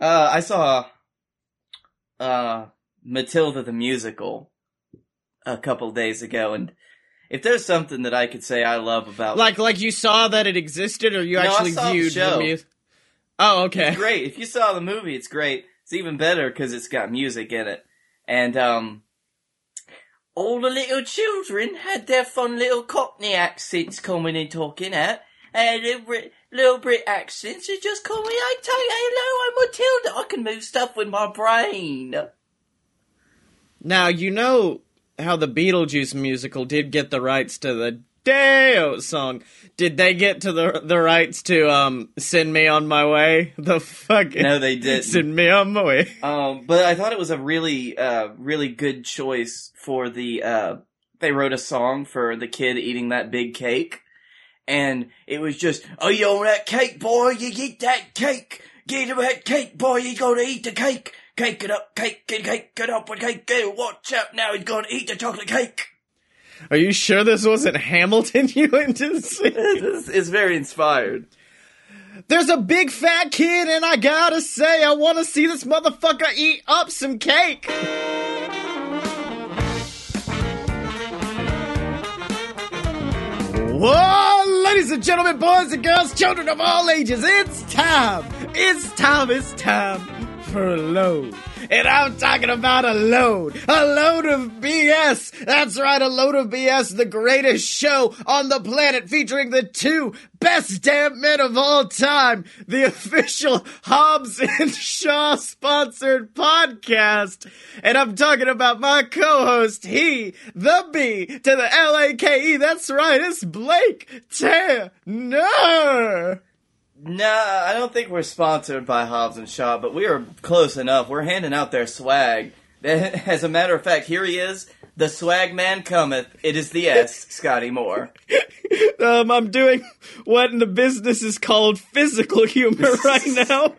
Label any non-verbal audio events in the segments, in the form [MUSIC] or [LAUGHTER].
Uh, I saw uh Matilda the musical a couple days ago, and if there's something that I could say I love about Like like you saw that it existed, or you No, I actually saw the viewed show. the music? Oh, okay. great. If you saw the movie, it's great. It's even better because it's got music in it. And, um, all the little children had their fun little Cockney accents coming and talking out. And Brit, little Brit accents and just call me, I tell you, hello, I'm Matilda. I can move stuff with my brain. Now you know how the Beetlejuice musical did get the rights to the Day-O song. Did they get to the the rights to um "Send Me on My Way"? The fucking No, they didn't. [LAUGHS] "Send Me on My Way." Um, but I thought it was a really, uh, really good choice for the, uh, they wrote a song for the kid eating that big cake. And it was just, oh, you on that cake, boy, you eat that cake. Get that cake, boy, you gotta eat the cake. Cake it up, cake, get cake, get up with cake, get it, watch out now, he's gonna eat the chocolate cake. Are you sure this wasn't Hamilton [LAUGHS] you went to see? it's, it's very inspired. There's a big fat kid, and I gotta say, I want to see this motherfucker eat up some cake. Whoa, ladies and gentlemen, boys and girls, children of all ages, it's time. It's time. It's time for a load. And I'm talking about a load. A load of BS. That's right, a load of BS, the greatest show on the planet featuring the two best damn men of all time. The official Hobbs and Shaw sponsored podcast. And I'm talking about my co-host, he, the B to the L-A-K-E. That's right, it's Blake Tanner. Nah, I don't think we're sponsored by Hobbs and Shaw, but we are close enough. We're handing out their swag. [LAUGHS] As a matter of fact, here he is. The swag man cometh. It is the S, [LAUGHS] Scottye Moore. [LAUGHS] Um, I'm doing what in the business is called physical humor right now.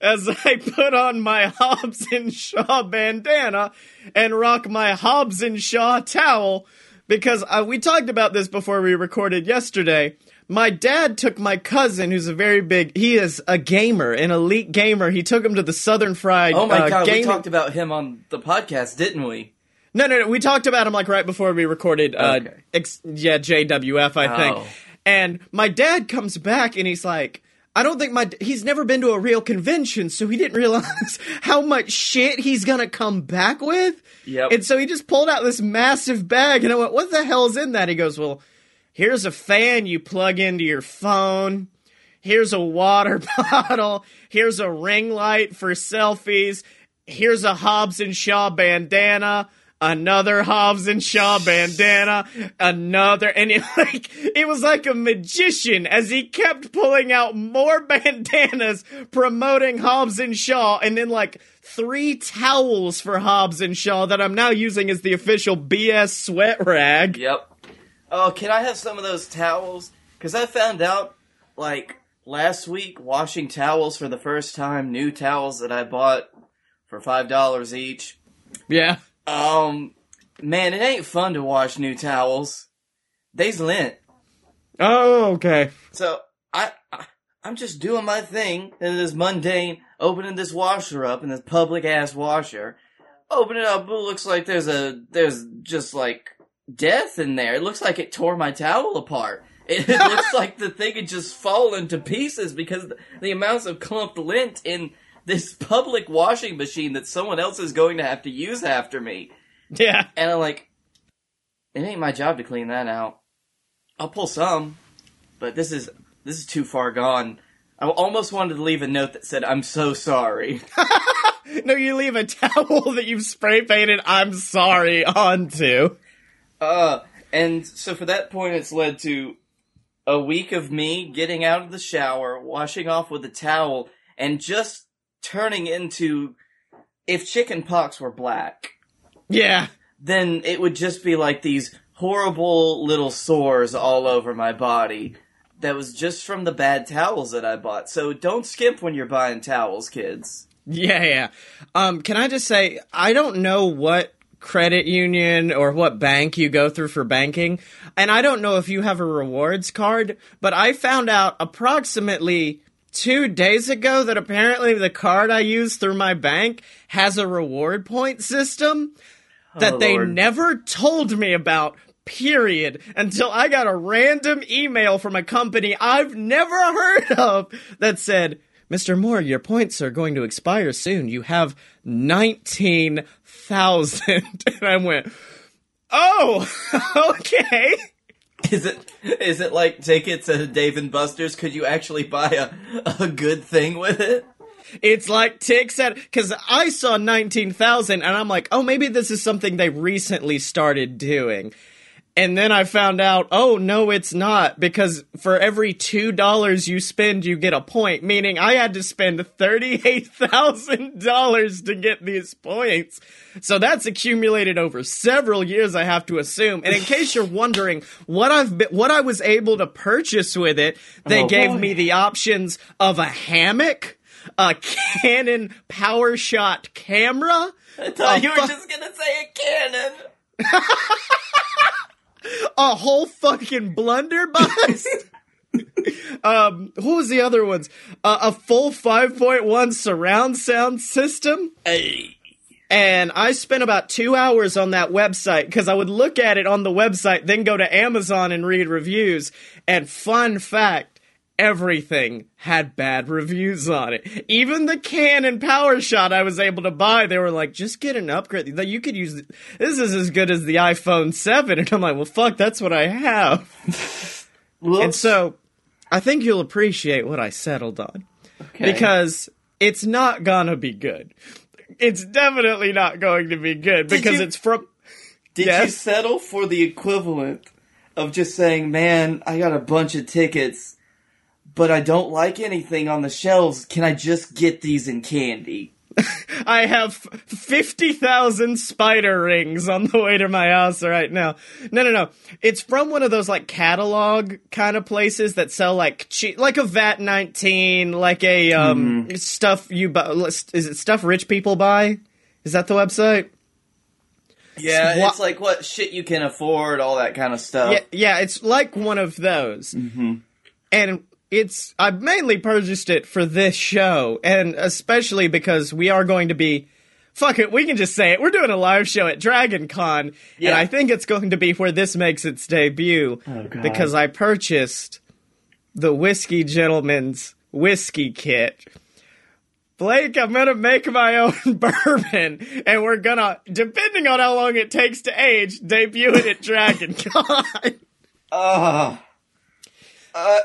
As I put on my Hobbs and Shaw bandana and rock my Hobbs and Shaw towel, because uh, we talked about this before we recorded yesterday. My dad took my cousin, who's a very big, he is a gamer, an elite gamer. He took him to the Southern Fried. Oh my uh, god, we talked about him on the podcast, didn't we? No, no, no. We talked about him like right before we recorded. Uh, Okay. ex- yeah, JWF, I think. Oh. And my dad comes back and he's like, I don't think my he's never been to a real convention, so he didn't [LAUGHS] realize how much shit he's gonna come back with. Yep. And so he just pulled out this massive bag, and I went, "What the hell's in that?" He goes, "Well, here's a fan you plug into your phone." Here's a water [LAUGHS] bottle. Here's a ring light for selfies. Here's a Hobbs and Shaw bandana. Another Hobbs and Shaw bandana. Another, and it [LAUGHS] like it was like a magician as he kept pulling out more [LAUGHS] bandanas promoting Hobbs and Shaw, and then like three towels for Hobbs and Shaw that I'm now using as the official BS sweat rag. Yep. Oh, can I have some of those towels? Because I found out, like, last week, washing towels for the first time, new towels that I bought for $5 each. Yeah. Um, man, it ain't fun to wash new towels. They's lint. Oh, okay. So, I, I, I'm just doing my thing, and it is mundane, opening this washer up in this public ass washer. Open it up, it looks like there's a, there's just like death in there. It looks like it tore my towel apart. It, [LAUGHS] it looks [LAUGHS] like the thing had just fallen to pieces because the, the amounts of clumped lint in this [LAUGHS] public washing machine that someone else is going to have to use after me. Yeah. And I'm like, it ain't my job to clean that out. I'll pull some, but this is this is too far gone. I almost wanted to leave a note that said, "I'm so sorry." No, you leave a towel that you've spray painted I'm sorry onto. Uh, and so for that point, it's led to a week of me getting out of the shower, washing off with a towel, and just turning into if chicken pox were black. Yeah. then it would just be like these horrible little sores all over my body that was just from the bad towels that I bought. So don't skimp when you're buying towels, kids. Yeah, yeah. Um, can I just say, I don't know what credit union or what bank you go through for banking, and I don't know if you have a rewards card, but I found out approximately two days ago that apparently the card I use through my bank has a reward point system that Oh, they never told me about. Period. Until I got a random email from a company I've never heard of that said, Mr. Moore, your points are going to expire soon. You have 19,000. [LAUGHS] And I went, oh, [LAUGHS] okay. Is it is it like tickets at Dave and Buster's? Could you actually buy a a good thing with it? It's like ticks at because I saw nineteen thousand, and I'm like, oh, maybe this is something they recently started doing. And then I found out, oh no, it's not because for every two dollars you spend, you get a point. Meaning, I had to spend thirty-eight thousand dollars to get these points. So that's accumulated over several years. I have to assume. And in [LAUGHS] case you're wondering what I've been, what I was able to purchase with it, they Oh, gave boy. me the options of a hammock a Canon PowerShot camera, I thought you were fu- just gonna say a cannon. [LAUGHS] a whole fucking blunderbuss. [LAUGHS] um, what was the other ones? Uh, a full 5.1 surround sound system. Hey. And I spent about two hours on that website because I would look at it on the website, then go to Amazon and read reviews. And fun fact, everything had bad reviews on it. Even the Canon PowerShot I was able to buy, they were like, just get an upgrade. You could use this is as good as the iPhone 7. [LAUGHS] And I'm like, well, fuck, that's what I have. And so I think you'll appreciate what I settled on Okay. because it's not gonna be good. It's definitely not going to be good because you- it's from. Did you settle for the equivalent of just saying, "Man, I got a bunch of tickets, but I don't like anything on the shelves. Can I just get these in candy?" [LAUGHS] I have fifty thousand spider rings on the way to my house right now. No, no, no. It's from one of those like catalog kind of places that sell like che- like a VAT nineteen, like a um stuff you buy. Is it stuff rich people buy? Is that the website? Yeah, Wha- it's like what shit you can afford, all that kind of stuff. Yeah, yeah, it's like one of those. And it's I've mainly purchased it for this show, and especially because we are going to be fuck it, we can just say it. We're doing a live show at Dragon Con, and I think it's going to be where this makes its debut Oh, because I purchased the Whiskey Gentleman's whiskey kit. Blake, I'm gonna make my [LAUGHS] own bourbon, and we're gonna, depending on how long it takes to age, debut it at Dragon [LAUGHS] Con. Ugh. Uh, ugh.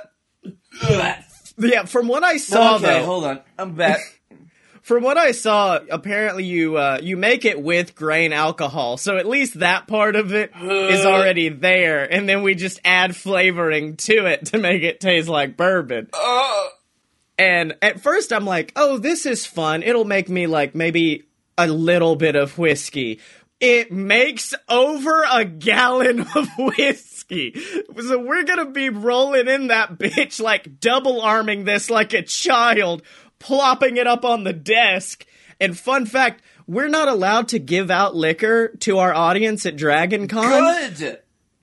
Yeah, from what I saw okay, though, hold on. I'm back. [LAUGHS] from what I saw, apparently you uh, you make it with grain alcohol, so at least that part of it is already there, and then we just add flavoring to it to make it taste like bourbon. Ugh. And at first I'm like, oh, this is fun. It'll make me like maybe a little bit of whiskey. It makes over a gallon [LAUGHS] of whiskey. So we're gonna be rolling in that bitch like double arming this like a child, plopping it up on the desk. And fun fact, we're not allowed to give out liquor to our audience at Dragon Con. Good.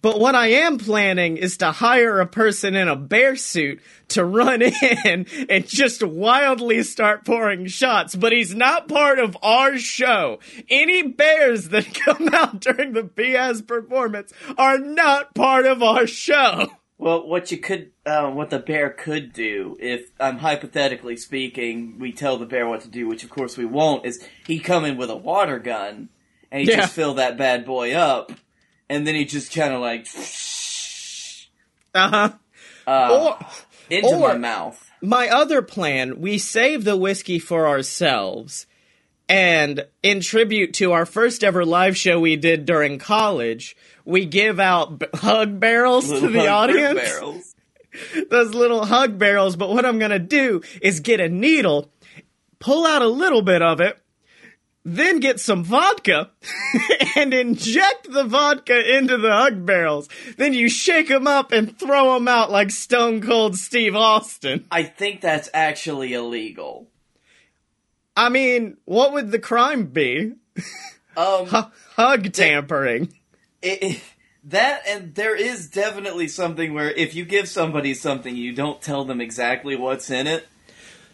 But what I am planning is to hire a person in a bear suit to run [LAUGHS] in and just wildly start pouring shots. But he's not part of our show. Any bears [LAUGHS] that come out during the BS performance are not part of our show. Well, what you could, uh, what the bear could do, if I'm hypothetically speaking, we tell the bear what to do, which of course we won't, is he come in with a water gun and he Yeah. just fill that bad boy up, and then he just kind of like Uh huh. uh, Or into or- my mouth. my other plan, we save the whiskey for ourselves. And in tribute to our first ever live show we did during college, we give out b- hug barrels to the audience. [LAUGHS] Those little hug barrels. But what I'm going to do is get a needle, pull out a little bit of it, then get some vodka [LAUGHS] and inject the vodka into the hug barrels. Then you shake them up and throw them out like Stone Cold Steve Austin. I think that's actually illegal. I mean, what would the crime be? Um, [LAUGHS] H- hug tampering. it, it- that and there is definitely something where if you give somebody something, you don't tell them exactly what's in it.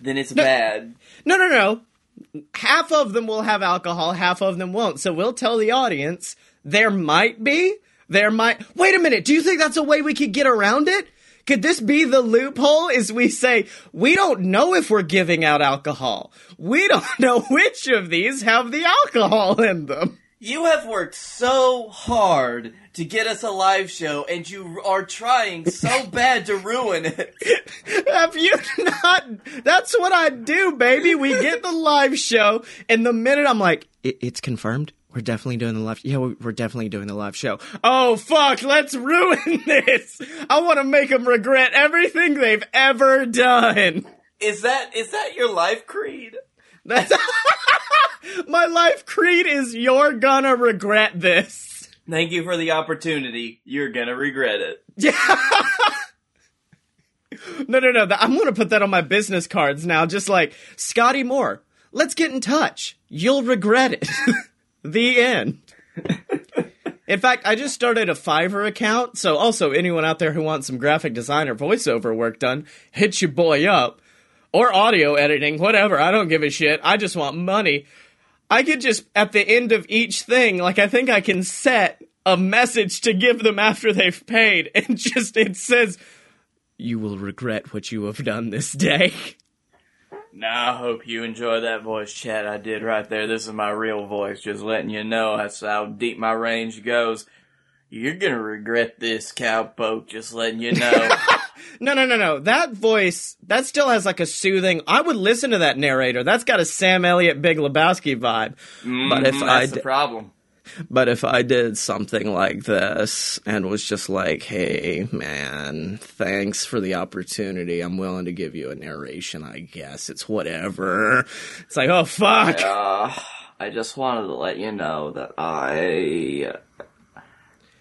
then it's bad. No, no, no. Half of them will have alcohol, half of them won't. So we'll tell the audience there might be, there might. Wait a minute. Do you think that's a way we could get around it? Could this be the loophole? Is we say, we don't know if we're giving out alcohol. We don't know [LAUGHS] which of these have the alcohol in them. You have worked so hard to get us a live show, and you are trying so bad to ruin it. [LAUGHS] Have you not? That's what I do, baby. We get the live show, and the minute I'm like, "It- it's confirmed. We're definitely doing the live. Yeah, we- we're definitely doing the live show. Oh fuck! Let's ruin [LAUGHS] this. I want to make them regret everything they've ever done. Is that is that your life creed? That's [LAUGHS] my life creed. Is you're gonna regret this. Thank you for the opportunity. You're gonna regret it. Yeah. [LAUGHS] no, no, no. I'm to put that on my business cards now. Just like, Scottye Moore, let's get in touch. You'll regret it. [LAUGHS] the end. in fact, I just started a Fiverr account. So, also, anyone out there who wants some graphic design or voiceover work done, hit your boy up. Or audio editing, whatever. I don't give a shit. I just want money. I could just, at the end of each thing, like, I think I can set a message to give them after they've paid. [LAUGHS] And just, it says, you will regret what you have done this day. Now I hope you enjoy that voice chat I did right there. This is my real voice, just letting you know that's how deep my range goes. You're gonna regret this, cowpoke, just letting you know. [LAUGHS] No, no, no, no. That voice, that still has like a soothing. I would listen to that narrator. That's got a Sam Elliott, Big Lebowski vibe. But if I, that's the problem. but if I did something like this and was just like, "Hey, man, thanks for the opportunity. I'm willing to give you a narration. I guess it's whatever." It's like, oh fuck. Uh, I just wanted to let you know that I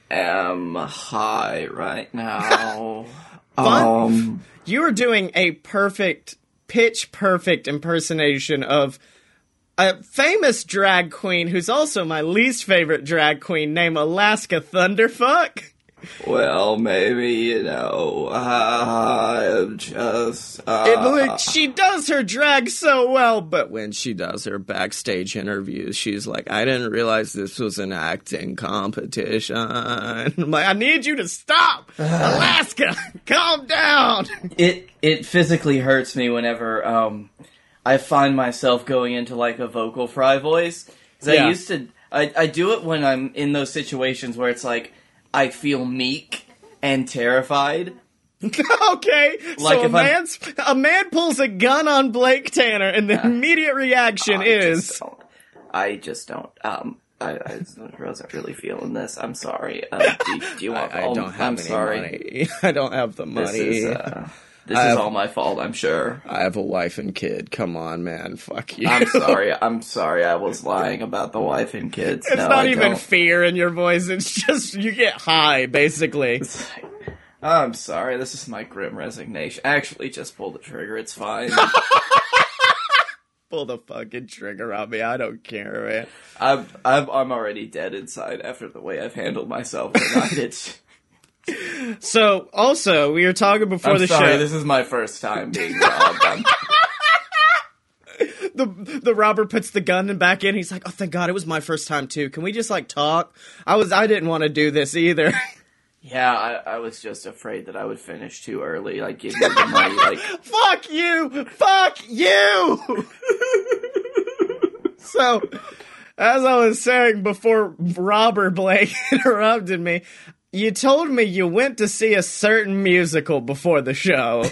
am high right now. [LAUGHS] Fun? um, You were doing a perfect, pitch perfect impersonation of a famous drag queen who's also my least favorite drag queen named Alaska Thunderfuck. Well, maybe you know, I'm just. Uh, It, like, she does her drag so well, but when she does her backstage interviews, she's like, I didn't realize this was an acting competition. [LAUGHS] I'm like, I need you to stop! [SIGHS] Alaska, [LAUGHS] calm down! it it physically hurts me whenever um I find myself going into like a vocal fry voice. 'Cause I Yeah. used to I I do it when I'm in those situations where it's like I feel meek and terrified. [LAUGHS] okay, Like so a if I'm- a man pulls a gun on Blake Tanner, and the immediate reaction I is just I just don't um I, I [LAUGHS] wasn't really feeling this. I'm sorry. Uh, do, do you [LAUGHS] want? I, I oh, don't have I'm any sorry. money. I don't have the This money. is uh, this I is have- all my fault. I'm sure. I have a wife and kid. Come on, man. Fuck you. I'm [LAUGHS] sorry. I'm sorry. I was lying about the wife and kids. It's no, not I even don't. fear in your voice. It's just you get high, basically. [LAUGHS] Like, I'm sorry, this is my grim resignation. Actually, just pull the trigger, it's fine. [LAUGHS] Pull the fucking trigger on me. I don't care, man. I'm, I'm, I'm already dead inside after the way I've handled myself tonight. It's, So, also, we were talking before I'm the sorry, show. this is my first time being robbed. I'm, [LAUGHS] the the robber puts the gun back in. He's like, "Oh, thank God, it was my first time too. Can we just like talk? I was, I didn't want to do this either." [LAUGHS] yeah, I, I was just afraid that I would finish too early, like give me the money, like, [LAUGHS] Fuck you! Fuck you! so, as I was saying before Robber Blake interrupted me, you told me you went to see a certain musical before the show.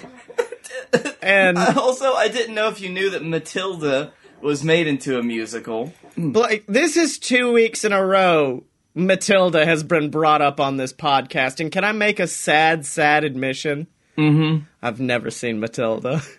[LAUGHS] and also, I didn't know if you knew that Matilda was made into a musical. Blake, this is two weeks in a row Matilda has been brought up on this podcast. And can I make a sad, sad admission? Mm-hmm. I've never seen Matilda. [LAUGHS]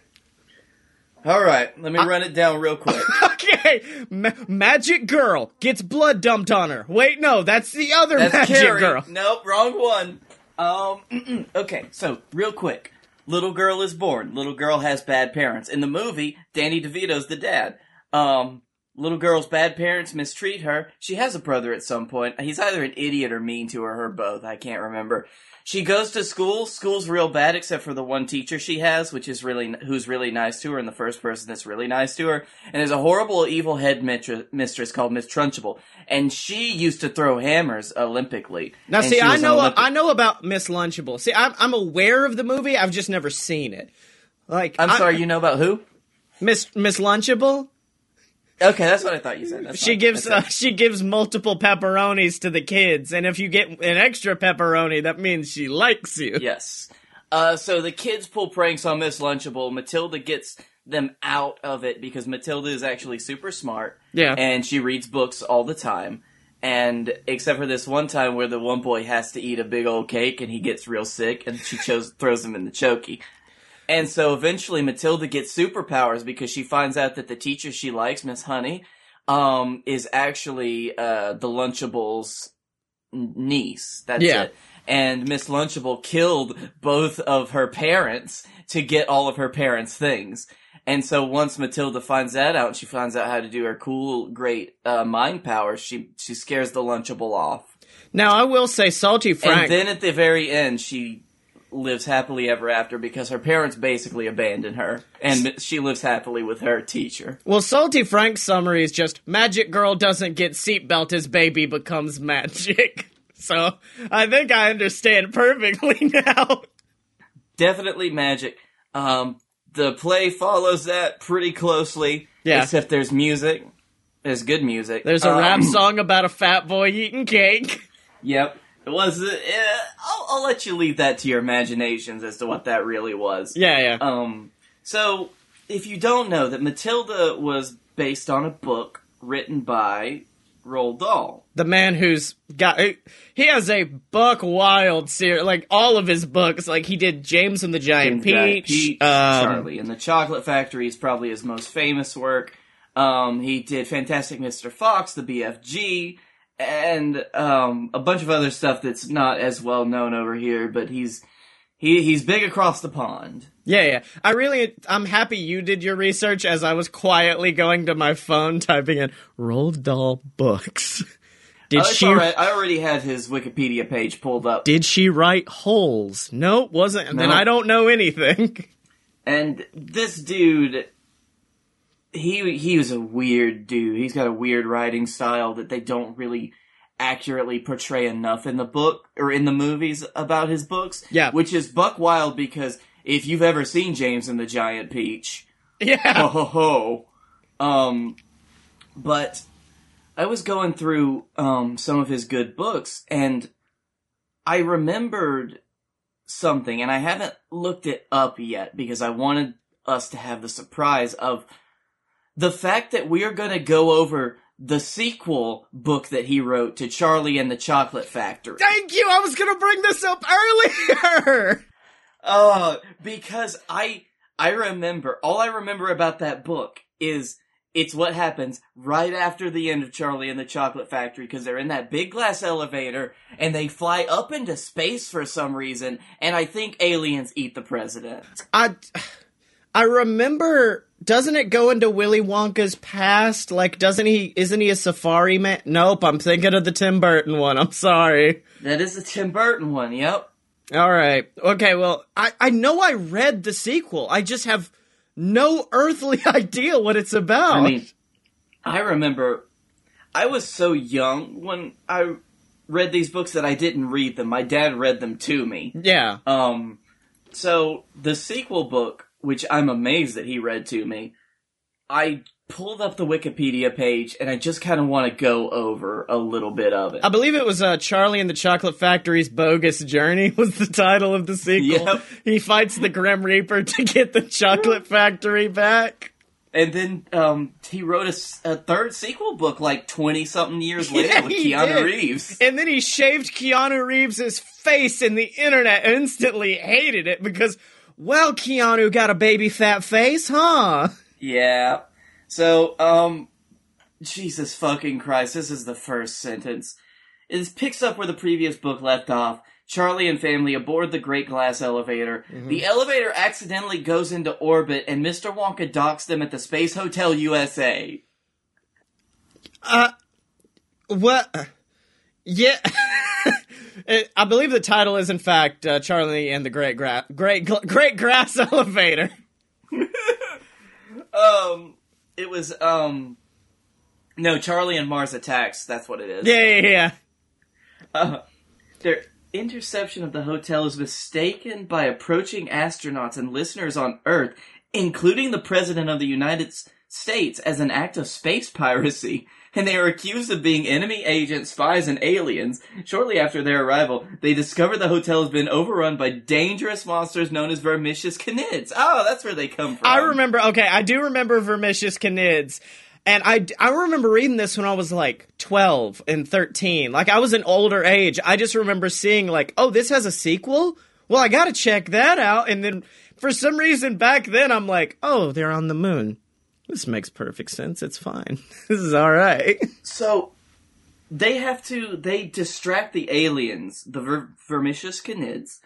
Alright, let me run it down real [LAUGHS] quick. okay, Ma- Magic Girl gets blood dumped on her. Wait, no, that's the other That's Magic Carrie. Girl. Nope, wrong one. Um, [CLEARS THROAT] okay, so real quick. Little girl is born. Little girl has bad parents. In the movie, Danny DeVito's the dad. Um, little girl's bad parents mistreat her. She has a brother at some point. He's either an idiot or mean to her, or both. I can't remember. She goes to school. School's real bad, except for the one teacher she has, which is really who's really nice to her, and the first person that's really nice to her. And there's a horrible, evil head mistress called Miss Trunchbull, and she used to throw hammers Olympically. Now, see, I know, uh, Olympic- I know about Miss Lunchable. See, I'm, I'm aware of the movie. I've just never seen it. Like, I'm I- sorry, you know about who? Miss Miss Lunchable. Okay, that's what I thought you said. That's She fine. gives uh, [LAUGHS] she gives multiple pepperonis to the kids, and if you get an extra pepperoni, that means she likes you. Yes. Uh, so the kids pull pranks on Miss Lunchable. Matilda gets them out of it because Matilda is actually super smart. Yeah. And she reads books all the time. And except for this one time where the one boy has to eat a big old cake and he gets real sick and she chose, throws him in the chokey. And so eventually Matilda gets superpowers because she finds out that the teacher she likes, Miss Honey, um, is actually, uh, the Lunchable's niece. That's Yeah. it. And Miss Lunchable killed both of her parents to get all of her parents' things. And so once Matilda finds that out, and she finds out how to do her cool, great uh, mind power, she she scares the Lunchable off. Now I will say, Salty Frank. And then at the very end, she lives happily ever after because her parents basically abandon her, and she lives happily with her teacher. well, Salty Frank's summary is just Magic Girl doesn't get seatbelt as baby becomes magic. [LAUGHS] So I think I understand perfectly [LAUGHS] now. Definitely magic. Um, the play follows that pretty closely. Yeah. Except there's music. There's good music. There's a Um, rap song about a fat boy eating cake. [LAUGHS] Yep. It was. Uh, I'll, I'll let you leave that to your imaginations as to what that really was. Yeah, yeah. Um. So, if you don't know that Matilda was based on a book written by Roald Dahl. the man who's got he has a buck wild series like all of his books like he did james and the giant James Giant peach, um, Charlie, and the Chocolate Factory is probably his most famous work. Um, he did Fantastic Mr. Fox, the BFG, and um, a bunch of other stuff that's not as well known over here. But he's he he's big across the pond. yeah yeah i really i'm happy you did your research as i was quietly going to my phone typing in roald dahl books [LAUGHS] did Uh, she alright, I already had his Wikipedia page pulled up, did she write holes no wasn't then i don't know anything [LAUGHS] and this dude. He he was a weird dude. He's got a weird writing style that they don't really accurately portray enough in the book or in the movies about his books. Yeah. Which is buck wild because if you've ever seen James and the Giant Peach, [LAUGHS] ho yeah ho ho. Um but I was going through um some of his good books and I remembered something and I haven't looked it up yet because I wanted us to have the surprise of the fact that we are going to go over the sequel book that he wrote to Charlie and the Chocolate Factory. thank you i was gonna bring this up earlier Oh, [LAUGHS] because I I remember all I remember about that book is it's what happens right after the end of Charlie and the Chocolate Factory because they're in that big glass elevator and they fly up into space for some reason and I think aliens eat the president. I I remember doesn't it go into Willy Wonka's past? Like doesn't he isn't he a safari man? Nope, I'm thinking of the Tim Burton one. I'm sorry. That is the Tim Burton one. Yep. All right. Okay, well, I I know I read the sequel. I just have no earthly [LAUGHS] idea what it's about. I mean, I remember I was so young when I read these books that I didn't read them. My dad read them to me. yeah. Um, so the sequel book, which I'm amazed that he read to me, I pulled up the Wikipedia page and I just kind of want to go over a little bit of it. I believe it was uh, Charlie and the Chocolate Factory's Bogus Journey [LAUGHS] was the title of the sequel. Yep. He fights the Grim Reaper [LAUGHS] to get the Chocolate Factory back. And then um, he wrote a third sequel book like 20 something years [LAUGHS] later Yeah, with Keanu did. Reeves. And then he shaved Keanu Reeves' face and the internet instantly hated it because, well, Keanu got a baby fat face, huh? Yeah. So, um, Jesus fucking Christ, this is the first sentence. It picks up where the previous book left off. Charlie and family aboard the Great Glass Elevator. The elevator accidentally goes into orbit, and Mr. Wonka docks them at the Space Hotel USA. Uh, what? Yeah. [LAUGHS] It- I believe the title is, in fact, uh, Charlie and the Great Gra- Great Gl- Great Grass [LAUGHS] Elevator. [LAUGHS] Um, it was um, no Charlie and Mars Attacks. That's what it is. Yeah, yeah, yeah. Uh, their interception of the hotel is mistaken by approaching astronauts and listeners on Earth, including the President of the United States, as an act of space piracy. And they are accused of being enemy agents, spies, and aliens. Shortly after their arrival, they discover the hotel has been overrun by dangerous monsters known as vermicious Knids. Oh, that's where they come from. I remember. Okay, I do remember Vermicious Knids, and I I remember reading this when I was like twelve and thirteen. Like I was an older age. I just remember seeing like, oh, this has a sequel. Well, I got to check that out. And then for some reason back then, I'm like, oh, they're on the moon. This makes perfect sense. It's fine. [LAUGHS] This is all right. So they have to they distract the aliens, the ver- vermicious Knids,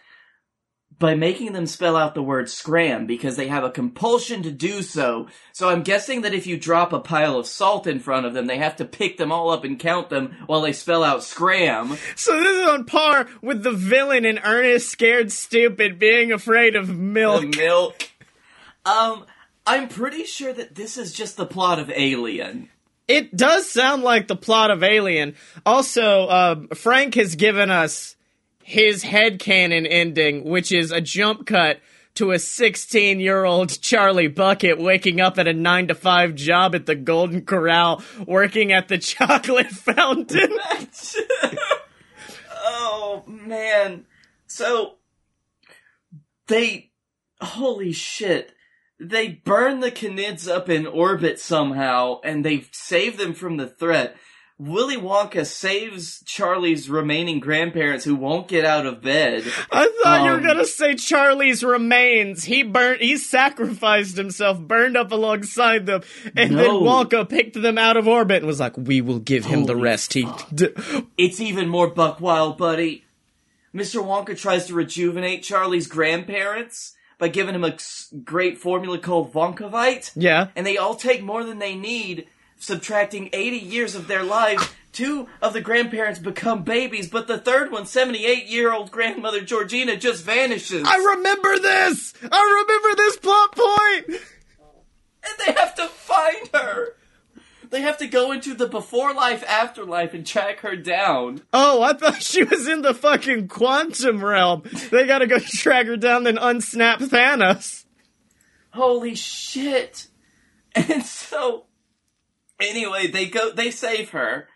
by making them spell out the word scram because they have a compulsion to do so. So I'm guessing that if you drop a pile of salt in front of them, they have to pick them all up and count them while they spell out scram. So this is on par with the villain in Ernest Scared Stupid being afraid of milk. The milk. Um, I'm pretty sure that this is just the plot of Alien. It does sound like the plot of Alien. Also, uh, Frank has given us his head headcanon ending, which is a jump cut to a 16 year old Charlie Bucket waking up at a 9 to 5 job at the Golden Corral, working at the [LAUGHS] chocolate fountain. [LAUGHS] oh man. So they holy shit. They burn the Knids up in orbit somehow and they save them from the threat. Willy Wonka saves Charlie's remaining grandparents who won't get out of bed. I thought you were Um, gonna say Charlie's remains. He burnt, he sacrificed himself, burned up alongside them, and then Wonka picked them out of orbit and was like, "We will give him the rest." He, d- It's even more buck wild, buddy. Mr. Wonka tries to rejuvenate Charlie's grandparents by giving him a great formula called Wonkavite. yeah. and they all take more than they need, subtracting 80 years of their lives. Two of the grandparents become babies, but the third one, 78 year old grandmother Georgina, just vanishes. I remember this. I remember this plot point. and they have to find her. They have to go into the before life, afterlife, and track her down. Oh, I thought she was in the fucking quantum realm. They gotta go track her down, then unsnap Thanos. Holy shit! And so, anyway, they go, they save her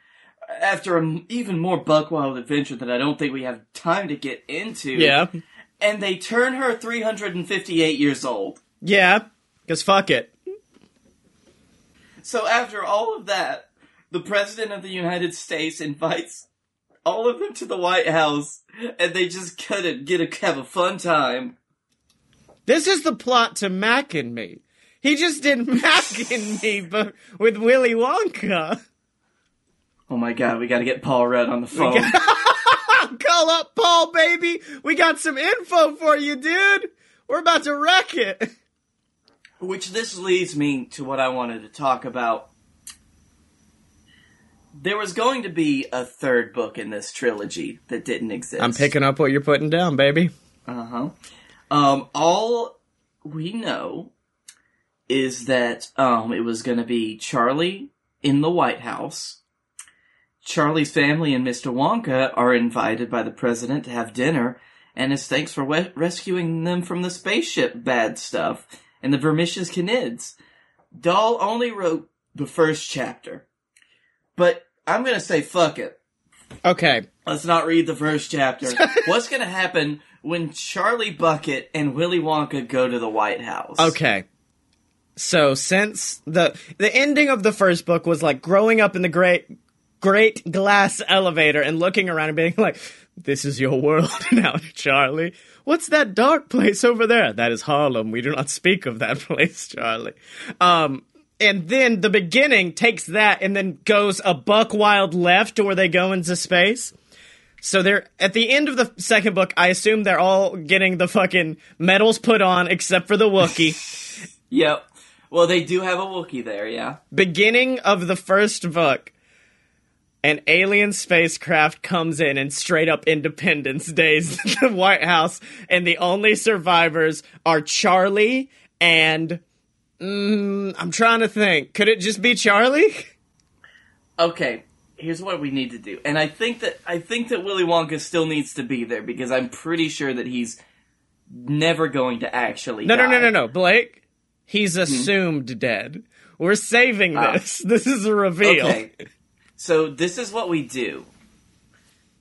after an even more buckwild adventure that I don't think we have time to get into. Yeah, and they turn her 358 years old. yeah. Cause fuck it. So after all of that, the President of the United States invites all of them to the White House, and they just of get a have a fun time. This is the plot to Mac and Me. He just did [LAUGHS] Mac and Me, but with Willy Wonka. Oh my god, we gotta get Paul Rudd on the phone. [LAUGHS] Call up Paul, baby. We got some info for you, dude. We're about to wreck it. Which this leads me to what I wanted to talk about. There was going to be a third book in this trilogy that didn't exist. I'm picking up what you're putting down, baby. Uh huh. Um, all we know is that um, it was going to be Charlie in the White House. Charlie's family and Mr. Wonka are invited by the president to have dinner, and as thanks for we- rescuing them from the spaceship bad stuff and the vermicious Knids. Dahl only wrote the first chapter, but I'm going to say fuck it. Okay. Let's not read the first chapter. [LAUGHS] What's going to happen when Charlie Bucket and Willy Wonka go to the White House? Okay. So since the the ending of the first book was like growing up in the great great glass elevator and looking around and being like, "This is your world [LAUGHS] now, Charlie. What's that dark place over there? That is Harlem. We do not speak of that [LAUGHS] place, Charlie." Um and then the beginning takes that and then goes a buck wild left to where they go into space. So they're at the end of the second book. I assume they're all getting the fucking medals put on, except for the Wookiee. [LAUGHS] Yep. Well, they do have a Wookiee there, yeah. beginning of the first book, an alien spacecraft comes in and straight up Independence Days [LAUGHS] the White House, and the only survivors are Charlie and. Mm, I'm trying to think. Could it just be Charlie? Okay, here's what we need to do, and I think that I think that Willy Wonka still needs to be there because I'm pretty sure that he's never going to actually. No, no, no, no, no, Blake. He's assumed dead. We're saving Ah. this. [LAUGHS] This is a reveal. Okay. So this is what we do.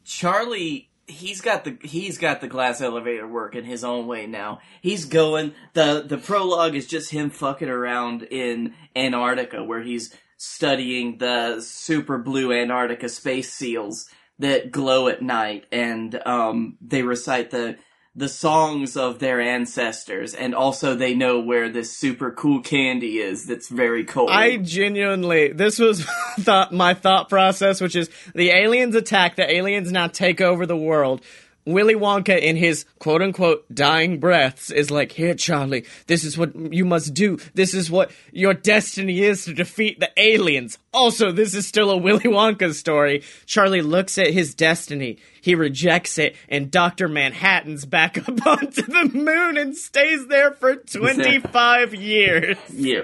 Charlie, he's got the he's got the glass elevator working his own way now. He's going the the prologue is just him fucking around in Antarctica where he's studying the super blue Antarctica space seals that glow at night and um they recite the the songs of their ancestors and also they know where this super cool candy is that's very cold. I genuinely, this was [LAUGHS] thought my thought process, which is the aliens attack, the aliens now take over the world. Willy Wonka, in his quote unquote dying breaths, is like, Here, Charlie, this is what you must do. This is what your destiny is to defeat the aliens. Also, this is still a Willy Wonka story. Charlie looks at his destiny, he rejects it, and Dr. Manhattan's back [LAUGHS] up onto the moon and stays there for 25 [LAUGHS] years. Yeah.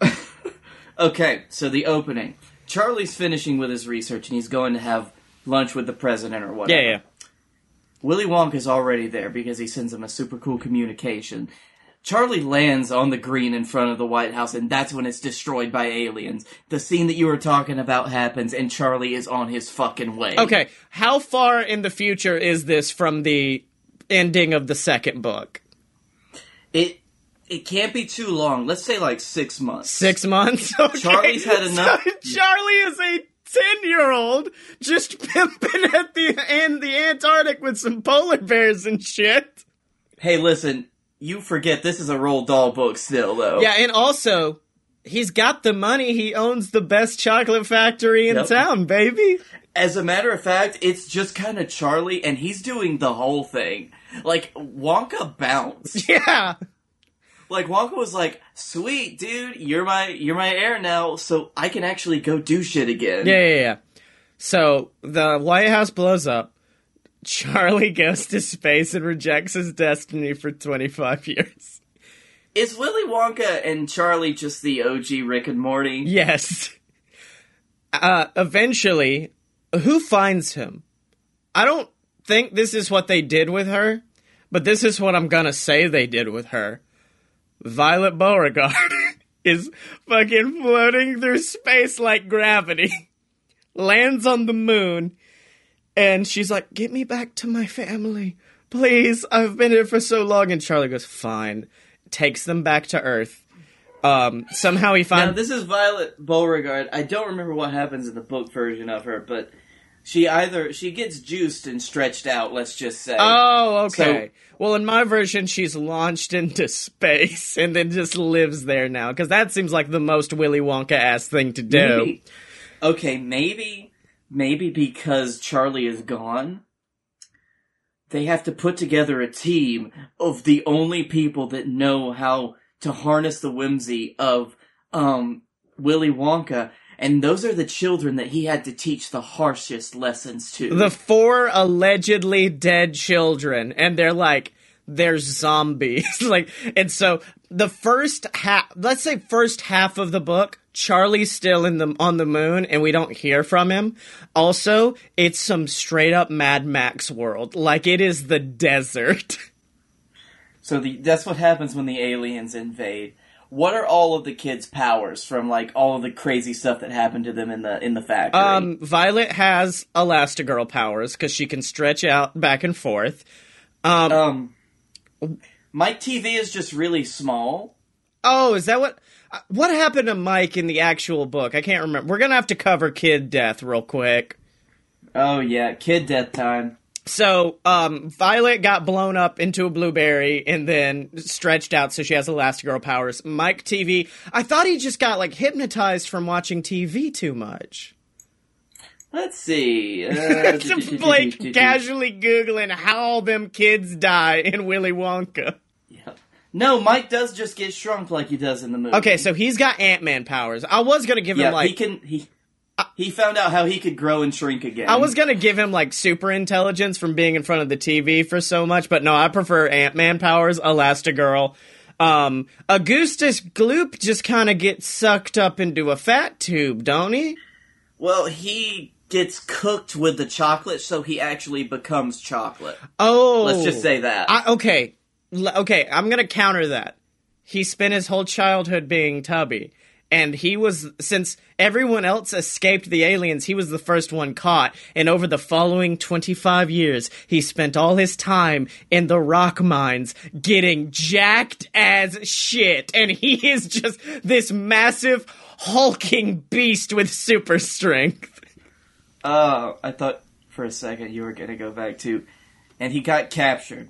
[LAUGHS] okay, so the opening. Charlie's finishing with his research and he's going to have lunch with the president or whatever. Yeah, yeah. Willy Wonka's already there because he sends him a super cool communication. Charlie lands on the green in front of the White House and that's when it's destroyed by aliens. The scene that you were talking about happens and Charlie is on his fucking way. Okay, how far in the future is this from the ending of the second book? It it can't be too long. Let's say like six months. Six months? [LAUGHS] Okay. Charlie's had enough- So Charlie is a 10 year old just [LAUGHS] pimping at the, in the Antarctic with some polar bears and shit. Hey, listen, you forget this is a Roald Dahl book still though. Yeah, and also, he's got the money. He owns the best chocolate factory in Yep. town, baby. As a matter of fact, it's just kind of Charlie, and he's doing the whole thing. Like Wonka bounced. [LAUGHS] Yeah. Like Wonka was like, "Sweet dude, you're my you're my heir now, so I can actually go do shit again." Yeah, yeah, yeah. So the White House blows up. Charlie [LAUGHS] goes to space and rejects his destiny for 25 years. Is Willy Wonka and Charlie just the OG Rick and Morty? Yes. Uh, eventually, who finds him? I don't think this is what they did with her, but this is what I'm gonna say they did with her. Violet Beauregarde [LAUGHS] is fucking floating through space like gravity, [LAUGHS] lands on the moon, and she's like, Get me back to my family. Please, I've been here for so long. And Charlie goes, Fine. Takes them back to Earth. Um, somehow he Now finds. this is Violet Beauregarde. I don't remember what happens in the book version of her, but she either she gets juiced and stretched out. Let's just say. Oh, okay. well, in my version, she's launched into space and then just lives there now. Because that seems like the most Willy Wonka ass thing to do. Maybe- okay, maybe, maybe because Charlie is gone, they have to put together a team of the only people that know how to harness the whimsy of um Willy Wonka, and those are the children that he had to teach the harshest lessons to. The four allegedly dead children, and they're like, they're zombies. [LAUGHS] like, and so the first half, let's say first half of the book, Charlie's still in the on the moon, and we don't hear from him. Also, it's some straight up Mad Max world. Like it is the [LAUGHS] desert. So the, that's what happens when the aliens invade. What are all of the kids' powers from like all of the crazy stuff that happened to them in the in the factory? Um, Violet has Elastigirl powers because she can stretch out back and forth. Um, um, my TV is just really small. oh, is that what? uh, What happened to Mike in the actual book? I can't remember. We're gonna have to cover kid death real quick. Oh yeah, kid death time. So, um, Violet got blown up into a blueberry and then stretched out, so she has Elastigirl powers. Mike Teavee, I thought he just got like hypnotized from watching TV too much. Let's see. [LAUGHS] Uh, Blake casually googling how all them kids die in Willy Wonka. Yeah. No, Mike does just get shrunk like he does in the movie. Okay, so he's got Ant Man powers. I was gonna give yeah, him like he can he he found out how he could grow and shrink again. I was gonna give him like super intelligence from being in front of the TV for so much, but no, I prefer Ant Man powers, Elastigirl. Um, Augustus Gloop just kind of gets sucked up into a fat tube, don't he? Well, he gets cooked with the chocolate, so he actually becomes chocolate. Oh, Let's just say that. I, okay, L- okay. I'm gonna counter that. He spent his whole childhood being Tubby, and he was since everyone else escaped the aliens, he was the first one caught. And over the following 25 years, he spent all his time in the rock mines getting jacked as shit, and he is just this massive hulking beast with super strength. Oh, I thought for a second you were gonna go back to, and he got captured,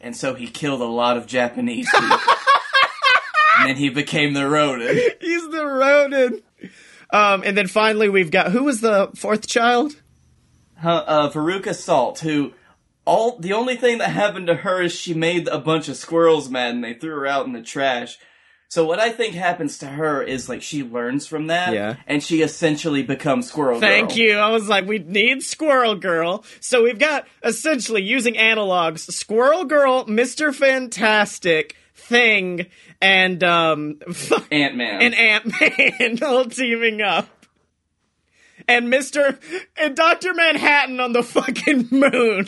and so he killed a lot of Japanese [LAUGHS] people, and then he became the Ronin. [LAUGHS] He's the Ronin. Um, and then finally, we've got who was the fourth child? Huh, uh, Veruca Salt, who all the only thing that happened to her is she made a bunch of squirrels mad, and they threw her out in the trash. So what I think happens to her is like she learns from that, Yeah. and she essentially becomes Squirrel Thank Girl. you. I was like, we need Squirrel Girl. So we've got essentially using analogs: Squirrel Girl, Mister Fantastic, Thing, and um, [LAUGHS] Ant Man. and Ant Man [LAUGHS] all teaming up. And Mr. and Dr. Manhattan on the fucking [LAUGHS] moon.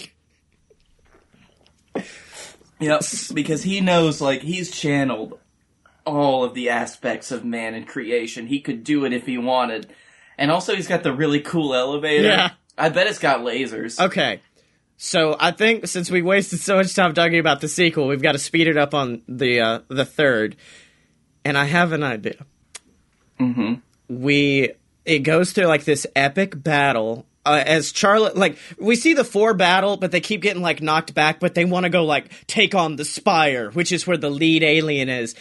Yep, because he knows, like, he's channeled all of the aspects of man and creation. He could do it if he wanted. And also, he's got the really cool elevator. Yeah. I bet it's got lasers. Okay. So I think since we wasted so much time talking about the sequel, we've got to speed it up on the uh, the third. And I have an idea. hmm We it goes through like this epic battle. Uh, as Charlotte, like we see the four battle, but they keep getting like knocked back. But they want to go like take on the Spire, which is where the lead alien is.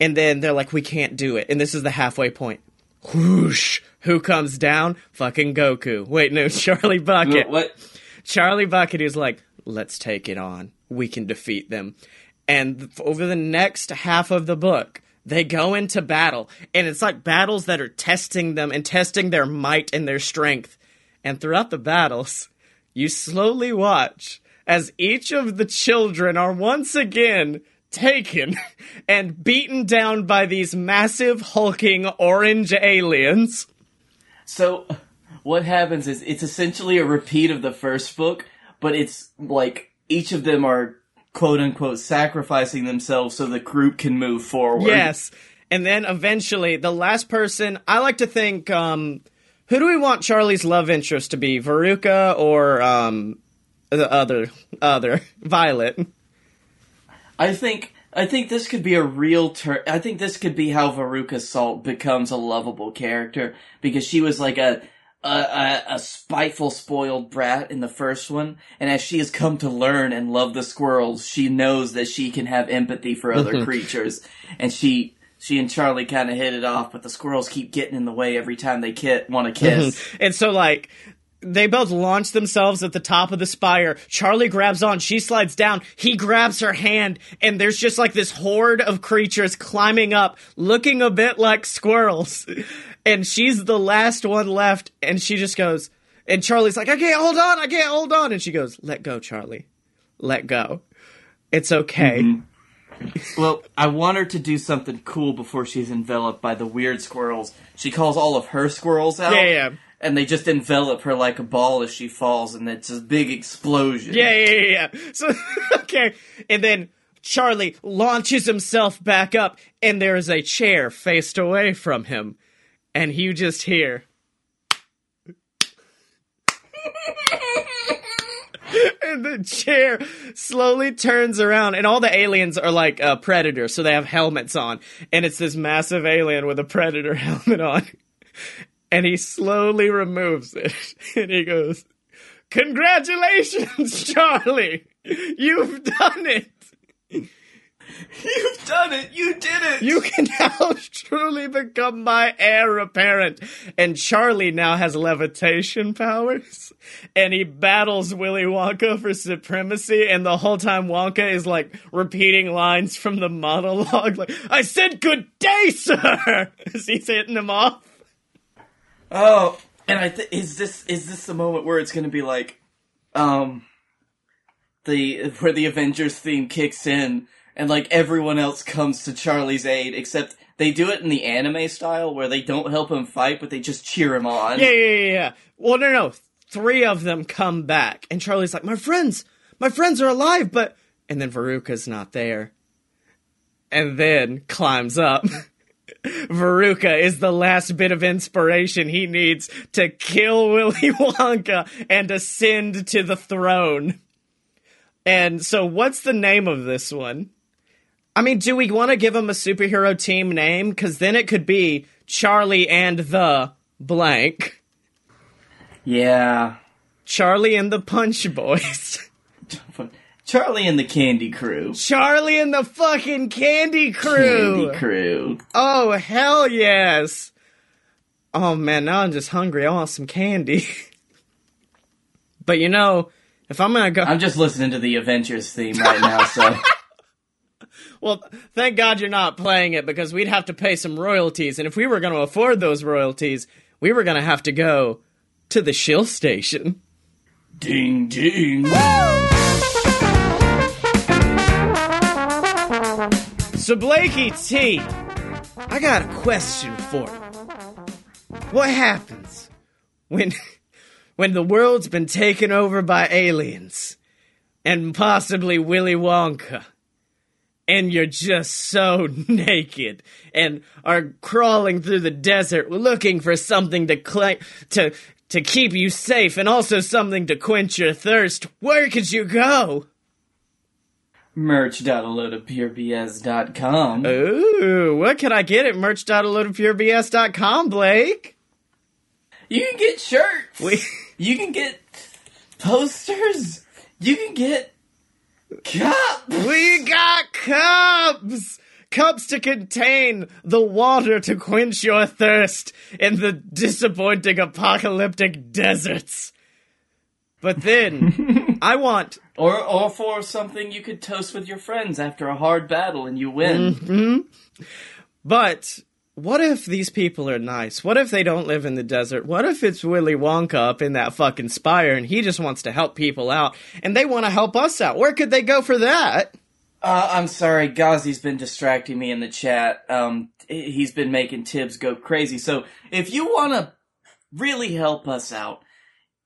And then they're like, we can't do it. And this is the halfway point. Whoosh! Who comes down? Fucking Goku. Wait, no, [LAUGHS] Charlie Bucket. What? Charlie Bucket is like, let's take it on. We can defeat them. And over the next half of the book, they go into battle. And it's like battles that are testing them and testing their might and their strength. And throughout the battles, you slowly watch as each of the children are once again taken [LAUGHS] and beaten down by these massive hulking orange aliens. So, what happens is it's essentially a repeat of the first book, but it's like each of them are quote unquote sacrificing themselves so the group can move forward. Yes. And then eventually, the last person, I like to think, um, who do we want Charlie's love interest to be? Veruca or, um, the other, other, [LAUGHS] Violet? I think I think this could be a real turn. I think this could be how Veruca Salt becomes a lovable character because she was like a, a a a spiteful, spoiled brat in the first one, and as she has come to learn and love the squirrels, she knows that she can have empathy for other [LAUGHS] creatures, and she. She and Charlie kind of hit it off, but the squirrels keep getting in the way every time they ki- want to kiss. And so, like, they both launch themselves at the top of the spire. Charlie grabs on, she slides down, he grabs her hand, and there's just like this horde of creatures climbing up, looking a bit like squirrels. And she's the last one left, and she just goes, and Charlie's like, I can't hold on, I can't hold on. And she goes, Let go, Charlie. Let go. It's okay. Mm-hmm. Well, I want her to do something cool before she's enveloped by the weird squirrels. She calls all of her squirrels out. Yeah, yeah. And they just envelop her like a ball as she falls, and it's a big explosion. Yeah, yeah, yeah, yeah. So, [LAUGHS] okay. And then Charlie launches himself back up, and there is a chair faced away from him. And you just hear. and the chair slowly turns around, and all the aliens are like uh, predators, so they have helmets on. And it's this massive alien with a predator [LAUGHS] helmet on. And he slowly removes it, [LAUGHS] and he goes, Congratulations, Charlie! You've done it! You've done it! You did it! You can now [LAUGHS] truly become my heir apparent. And Charlie now has levitation powers. And he battles Willy Wonka for supremacy. And the whole time Wonka is like repeating lines from the monologue. Like, I said good day, sir! [LAUGHS] As he's hitting him off. Oh, And I th- is this is this the moment where it's going to be like, um, the where the Avengers theme kicks in and like everyone else comes to Charlie's aid except they do it in the anime style where they don't help him fight but they just cheer him on. Yeah, yeah, yeah, yeah. Well, no, no. Three of them come back, and Charlie's like, "My friends, my friends are alive," but and then Veruca's not there, and then climbs up. [LAUGHS] Veruca is the last bit of inspiration he needs to kill [LAUGHS] Willy Wonka and ascend to the throne. And so, what's the name of this one? I mean, do we want to give him a superhero team name? Because then it could be Charlie and the blank. Yeah. Charlie and the Punch Boys. [LAUGHS] Charlie and the Candy Crew. Charlie and the fucking Candy Crew. Candy Crew. Oh, hell yes. Oh man, now I'm just hungry. I want some candy. [LAUGHS] but you know, if I'm gonna go. I'm just listening to the Avengers theme right now, so. [LAUGHS] Well, thank God you're not playing it because we'd have to pay some royalties, and if we were going to afford those royalties, we were going to have to go to the shill station. Ding ding. So, Blakey T, I got a question for you. What happens when [LAUGHS] when the world's been taken over by aliens and possibly Willy Wonka? And you're just so [LAUGHS] naked and are crawling through the desert looking for something to cl- to to keep you safe and also something to quench your thirst, where could you go? Merch.aloadofpurebs.com. Ooh, what can I get at merch.aloadofpurebs.com, Blake? You can get shirts. We You can get posters. You can get cups. we got cups! Cups to contain the water to quench your thirst in the disappointing apocalyptic deserts. But then, [LAUGHS] I want Or, or for something you could toast with your friends after a hard battle and you win. Mm-hmm. But what if these people are nice? What if they don't live in the desert? What if it's Willy Wonka up in that fucking spire and he just wants to help people out and they want to help us out? Where could they go for that? Uh, I'm sorry, Ghazi's been distracting me in the chat. Um, he's been making Tibbs go crazy. So if you want to really help us out,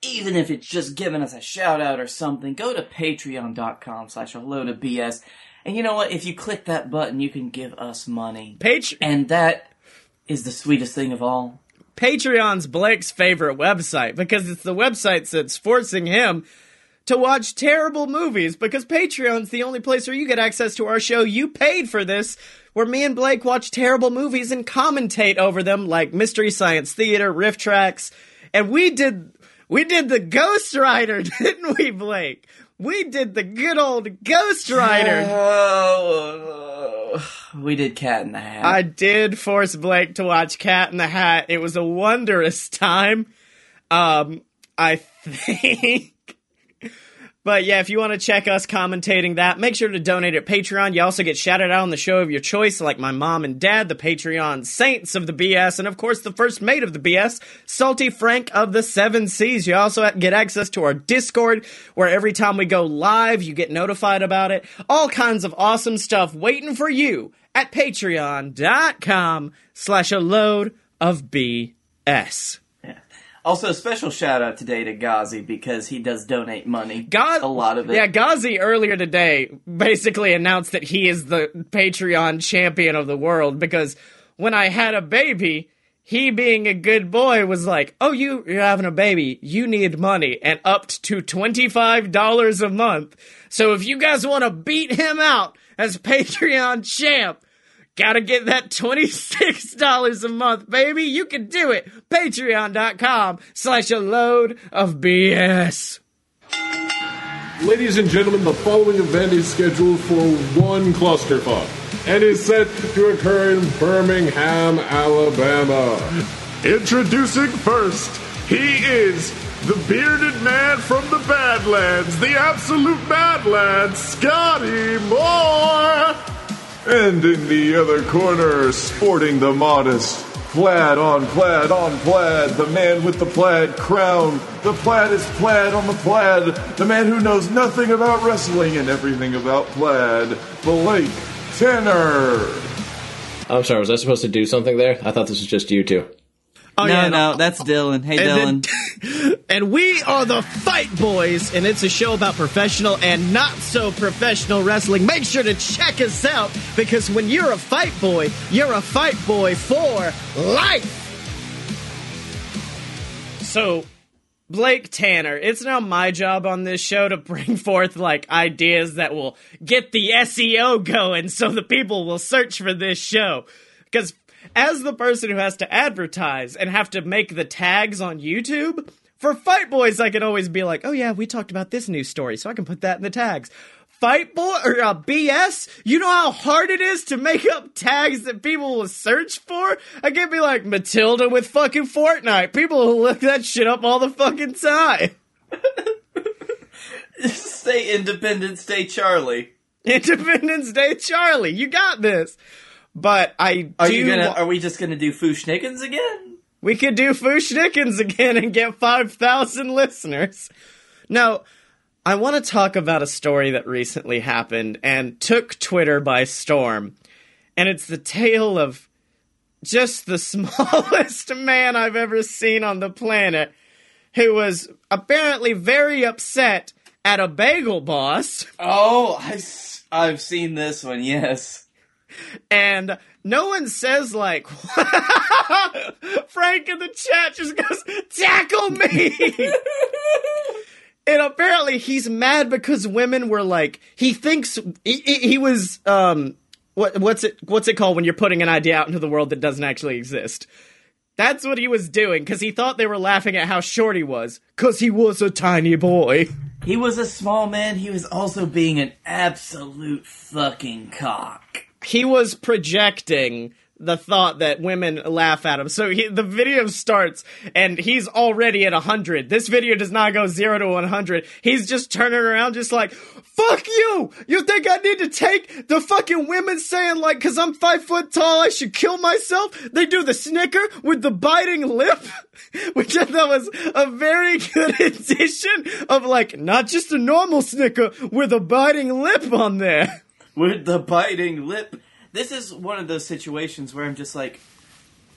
even if it's just giving us a shout out or something, go to patreon.com slash a load of BS. And you know what? If you click that button, you can give us money. Page- And that is the sweetest thing of all. Patreon's Blake's favorite website because it's the website that's forcing him to watch terrible movies because Patreon's the only place where you get access to our show. You paid for this, where me and Blake watch terrible movies and commentate over them like Mystery Science Theater, RiffTrax, and we did we did the Ghost Rider, [LAUGHS] didn't we, Blake? We did the good old Ghost Rider. Oh, we did Cat in the Hat. I did force Blake to watch Cat in the Hat. It was a wondrous time. Um, I [LAUGHS] think. But yeah, if you want to check us commentating that, make sure to donate at Patreon. You also get shouted out on the show of your choice, like my mom and dad, the Patreon saints of the BS, and of course the first mate of the BS, Salty Frank of the Seven Seas. You also get access to our Discord, where every time we go live, you get notified about it. All kinds of awesome stuff waiting for you at patreon.com slash a load of BS. Also, a special shout out today to Ghazi because he does donate money. A lot of it. Yeah, Ghazi earlier today basically announced that he is the Patreon champion of the world because when I had a baby, he being a good boy was like, "Oh, you you're having a baby, you need money," and upped to twenty five dollars a month. So if you guys want to beat him out as Patreon champ. Gotta get that $26 a month, baby. You can do it. Patreon.com slash a load of BS. Ladies and gentlemen, the following event is scheduled for one clusterfuck and is set to occur in Birmingham, Alabama. Introducing first, he is the bearded man from the Badlands, the absolute Badlands, Scottye Moore. And in the other corner, sporting the modest Plaid on plaid on plaid, the man with the plaid crown. The plaid is plaid on the plaid, the man who knows nothing about wrestling and everything about plaid, Blake Tanner. I'm sorry, was I supposed to do something there? I thought this was just you two. Oh, no, yeah, no, that's Dylan. Hey, And Dylan. then- [LAUGHS] and we are the Fight Boys, and it's a show about professional and not so professional wrestling. Make sure to check us out because when you're a fight boy, you're a fight boy for life. So, Blake Tanner, it's now my job on this show to bring [LAUGHS] forth like ideas that will get the SEO going so the people will search for this show. Because as the person who has to advertise and have to make the tags on YouTube, for Fight Boys, I can always be like, oh yeah, we talked about this news story, so I can put that in the tags. Fight Boy or uh, BS, you know how hard it is to make up tags that people will search for? I can be like Matilda with fucking Fortnite. People will look that shit up all the fucking time. stay Independence Day Charlie. [LAUGHS] Independence Day Charlie, you got this. But I Are do you gonna? Are we just gonna do Fu-Schnickens again? We could do Fu-Schnickens again and get 5,000 listeners. Now, I want to talk about a story that recently happened and took Twitter by storm. And it's the tale of just the [LAUGHS] smallest man I've ever seen on the planet who was apparently very upset at a bagel boss. Oh, I, I, have seen this one. Yes. And no one says like [LAUGHS] Frank in the chat just goes tackle me and apparently he's mad because women were like he thinks he, he he was um what what's it what's it called when you're putting an idea out into the world that doesn't actually exist that's what he was doing because he thought they were laughing at how short he was because he was a tiny boy He was a small man. He was also being an absolute fucking cock. He was projecting the thought that women laugh at him. So he, the video starts and he's already at 100. This video does not go 0 to 100. He's just turning around just like, fuck you! You think I need to take the fucking women saying like, cause I'm five foot tall, I should kill myself? They do the snicker with the biting lip, [LAUGHS] which I thought was a very good [LAUGHS] addition of like, not just a normal snicker with a biting lip on there. With the biting lip. This is one of those situations where I'm just like,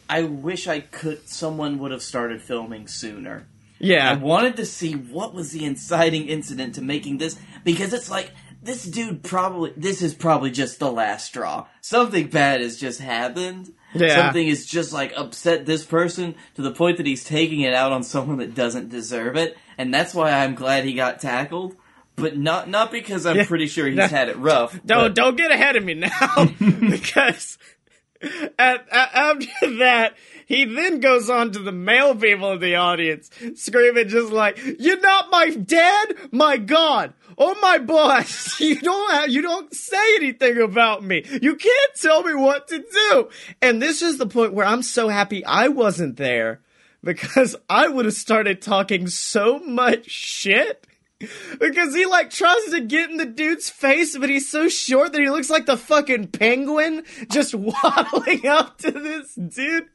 I wish I could. Someone would have started filming sooner. Yeah. I wanted to see what was the inciting incident to making this because it's like this dude probably this is probably just the last straw. Something bad has just happened. Yeah. Something is just like upset this person to the point that he's taking it out on someone that doesn't deserve it, and that's why I'm glad he got tackled. But not not because I'm pretty sure he's had it rough. Don't but- don't get ahead of me now, [LAUGHS] because at, at, after that, he then goes on to the male people in the audience, screaming just like, "You're not my dad, my god, Oh my boss. [LAUGHS] You don't have, you don't say anything about me. You can't tell me what to do." And this is the point where I'm so happy I wasn't there because I would have started talking so much shit. Because he like tries to get in the dude's face, but he's so short that he looks like the fucking penguin just [LAUGHS] waddling up to this dude.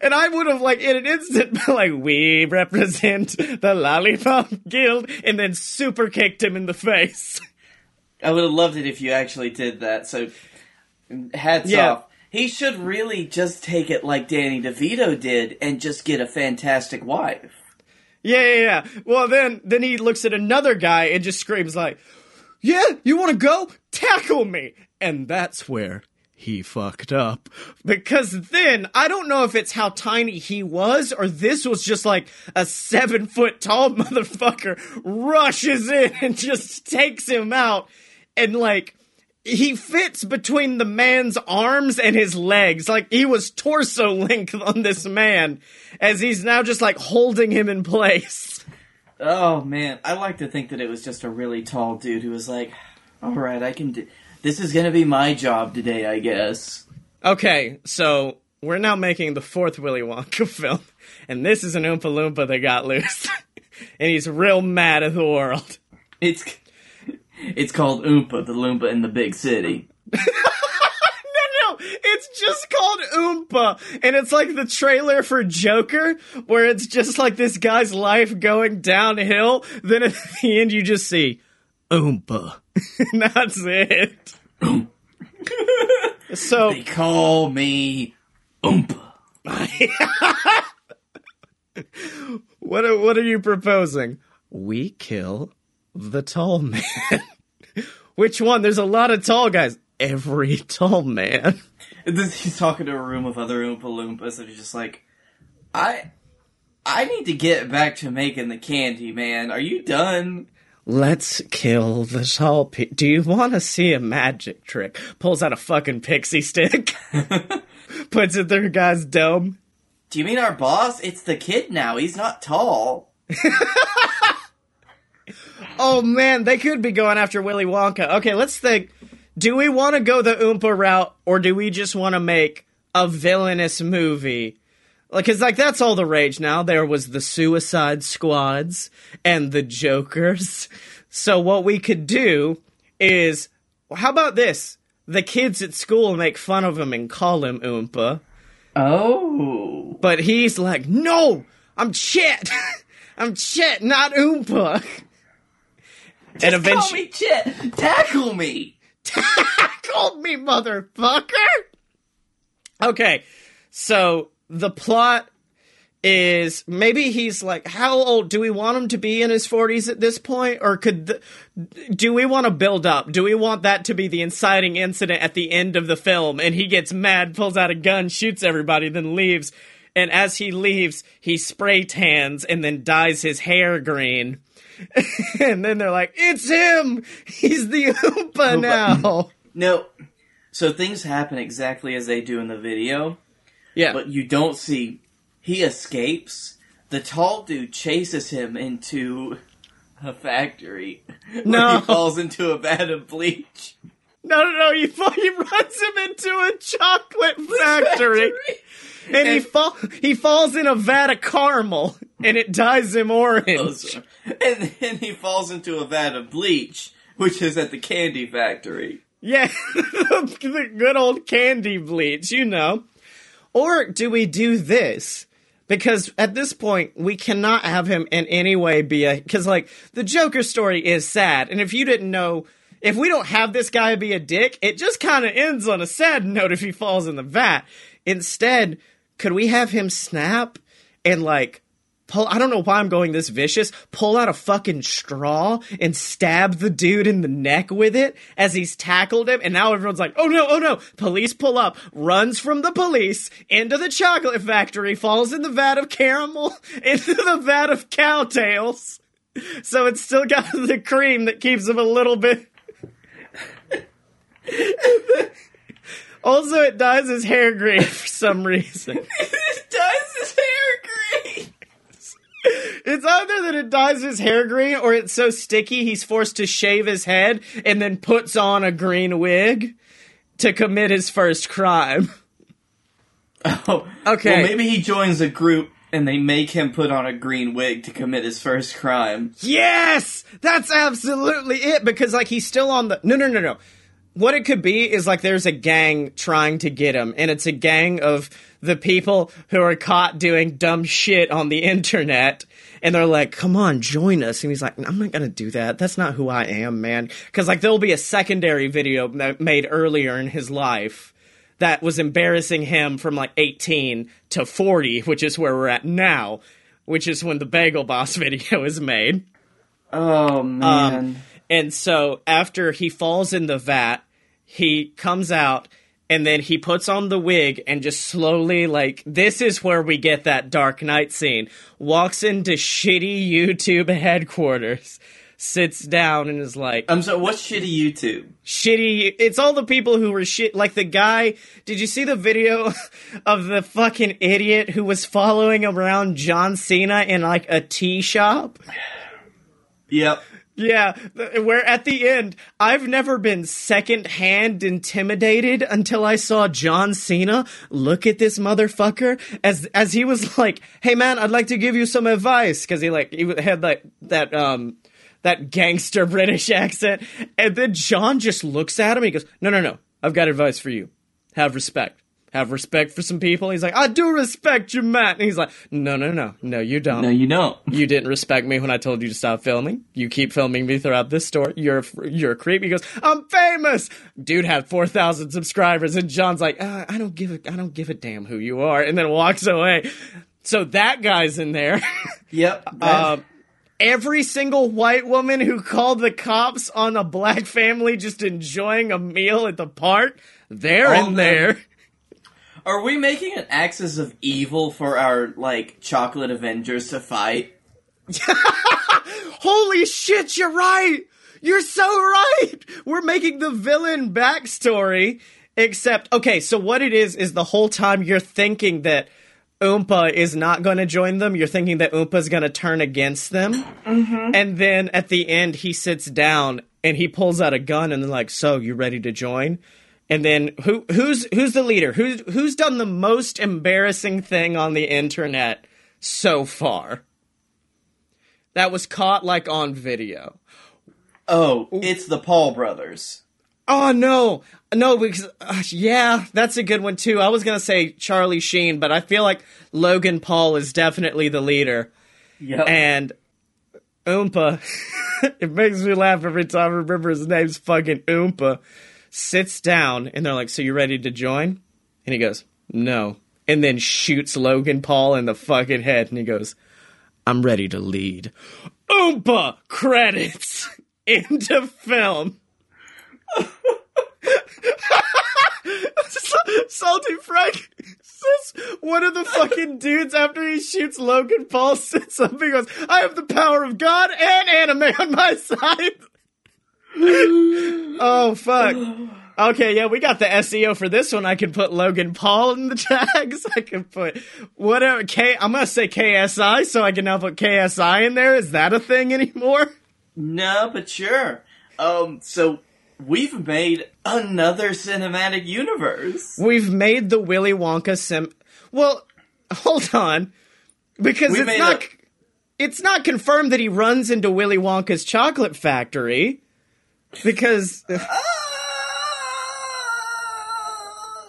And I would have like in an instant [LAUGHS] been like, we represent the Lollipop Guild, and then super kicked him in the face. [LAUGHS] I would have loved it if you actually did that. So, hats Yeah. off. He should really just take it like Danny DeVito did and just get a fantastic wife. Yeah, yeah, yeah. Well, then, then he looks at another guy and just screams like, "Yeah, you want to go? Tackle me!" And that's where he fucked up because then I don't know if it's how tiny he was or this was just like a seven foot tall [LAUGHS] motherfucker rushes in and just takes him out and like he fits between the man's arms and his legs. Like he was torso length on this man as he's now just like holding him in place. Oh man, I like to think that it was just a really tall dude who was like, "All right, I can do. This is gonna be my job today, I guess." Okay, so we're now making the fourth Willy Wonka [LAUGHS] film, and this is an Oompa Loompa that got loose, [LAUGHS] and he's real mad at the world. It's it's called Oompa, the Loompa in the big city. [LAUGHS] No, no, it's just called Oompa, and it's like the trailer for Joker, where it's just like this guy's life going downhill. Then at [LAUGHS] the end, you just see Oompa, and [LAUGHS] that's it. so They call me Oompa. What are, what are you proposing? We kill the tall man. [LAUGHS] Which one? There's a lot of tall guys. Every tall man. And then he's talking to a room of other Oompa Loompas, and he's just like, I, I need to get back to making the candy, man. Are you done? Let's kill the tall pe- Do you want to see a magic trick? Pulls out a fucking pixie stick. [LAUGHS] Puts it through a guy's dome. Do you mean our boss? It's the kid now. He's not tall. [LAUGHS] Oh man, they could be going after Willy Wonka. Okay, let's think. Do we want to go the Oompa route, or do we just want to make a villainous movie? Like, cause like that's all the rage now. There was the Suicide Squads and the Jokers. So what we could do is, how about this? The kids at school make fun of him and call him Oompa, Oh. but he's like, "No, I'm Chet. [LAUGHS] I'm Chet, not Oompa." And eventually, Call me Chet. Tackle me. [LAUGHS] Tackle me, motherfucker! Okay, so the plot is maybe he's like, how old do we want him to be in his 40s at this point? Or could, the, do we want to build up? Do we want that to be the inciting incident at the end of the film and he gets mad, pulls out a gun, shoots everybody, then leaves? And as he leaves, he spray tans and then dyes his hair green. [LAUGHS] and then they're like, it's him! He's the Oompa now! No. So things happen exactly as they do in the video, Yeah. but you don't see. He escapes. The tall dude chases him into a factory. [LAUGHS] No. he falls into a vat of bleach. No, no, no! He, fa- he runs him into a chocolate [LAUGHS] factory, and he fall he falls in a vat of caramel, and it dyes him orange. [LAUGHS] And then he falls into a vat of bleach, which is at the candy factory. Yeah, [LAUGHS] the good old candy bleach, you know. Or do we do this? Because at this point, we cannot have him in any way be a. Because, like, the Joker story is sad. And if you didn't know, if we don't have this guy be a dick, it just kind of ends on a sad note if he falls in the vat. Instead, could we have him snap and, like, pull I don't know why I'm going this vicious. Pull out a fucking straw and stab the dude in the neck with it as he's tackled him and now everyone's like, "Oh no, oh no." Police pull up, runs from the police into the chocolate factory, falls in the vat of caramel, [LAUGHS] into the vat of Cow Tales. So it's still got [LAUGHS] the cream that keeps him a little bit [LAUGHS] Also, it dyes his hair green for some reason. It dyes his hair green. It's either that it dyes his hair green or it's so sticky he's forced to shave his head and then puts on a green wig to commit his first crime. [LAUGHS] Oh, Okay. Well, maybe he joins a group and they make him put on a green wig to commit his first crime. Yes! That's absolutely it because like he's still on the No, no, no, no. What it could be is like there's a gang trying to get him and it's a gang of the people who are caught doing dumb shit on the internet and they're like, "Come on, join us." And he's like, "I'm not going to do that. That's not who I am, man." Cuz like there'll be a secondary video ma- made earlier in his life that was embarrassing him from like 18 to 40, which is where we're at now, which is when the Bagel Boss [LAUGHS] video is made. Oh um, man. And so after he falls in the vat, he comes out and then he puts on the wig and just slowly like this is where we get that Dark Knight scene. Walks into shitty YouTube [LAUGHS] headquarters, sits down and is like I'm sorry. What's shitty YouTube? shitty it's all the people who were shit like the guy did you see the video [LAUGHS] of the fucking idiot who was following around John Cena in like a tea shop? Yep. Yeah, where at the end, I've never been secondhand intimidated until I saw John Cena look at this motherfucker as as he was like, "Hey man, I'd like to give you some advice," because he like he had like that um that gangster [LAUGHS] British accent, and then John just looks at him. He goes, "No, no, no, I've got advice for you. Have respect. Have respect for some people. He's like, I do respect you, Matt. And he's like, no, no, no, no, you don't. No, you don't. [LAUGHS] You didn't respect me when I told you to stop filming. You keep filming me throughout this story. You're you're a creep. He goes, I'm famous. Dude had four thousand subscribers, and John's like, uh, I don't give a I don't give a damn who you are, and then walks away. So that guy's in there. [LAUGHS] Yep. Um, every single white woman who called the cops on a black family just enjoying a meal at the park, they're All in them. there. Are we making an axis of evil for our like chocolate Avengers to fight? [LAUGHS] Holy shit, you're right. You're so right. We're making the villain backstory. Except, okay, so what it is is the whole time you're thinking that Oompa is not going to join them. You're thinking that Oompa's going to turn against them. Mm-hmm. And then at the end, he sits down and he pulls out a gun and they're like, "So you ready to join?" And then who who's who's the leader? Who's who's done the most embarrassing thing on the internet so far? That was caught like on video. Oh, it's the Paul brothers. Oh no, no, because uh, yeah, that's a good one too. I was gonna say Charlie Sheen, but I feel like Logan Paul is definitely the leader, Yep. and Oompa. [LAUGHS] it makes me laugh every time I remember his name's fucking Oompa. Sits down, and they're like, "So you ready to join?" And he goes, "No," and then shoots Logan Paul in the fucking head, and he goes, "I'm ready to lead." Oompa credits [LAUGHS] into film. [LAUGHS] Salty Frank says one of the fucking dudes after he shoots Logan Paul up and goes, I have the power of God and anime on my side. [LAUGHS] oh fuck. Okay, yeah, we got the SEO for this one. I can put Logan Paul in the [LAUGHS] tags. I can put whatever K I'm gonna say KSI, so I can now put KSI in there. Is that a thing anymore? no, but sure. Um, so we've made another cinematic universe. We've made the Willy Wonka sim. Well, hold on, because We it's not. a- It's not confirmed that he runs into Willy Wonka's chocolate factory, because ah!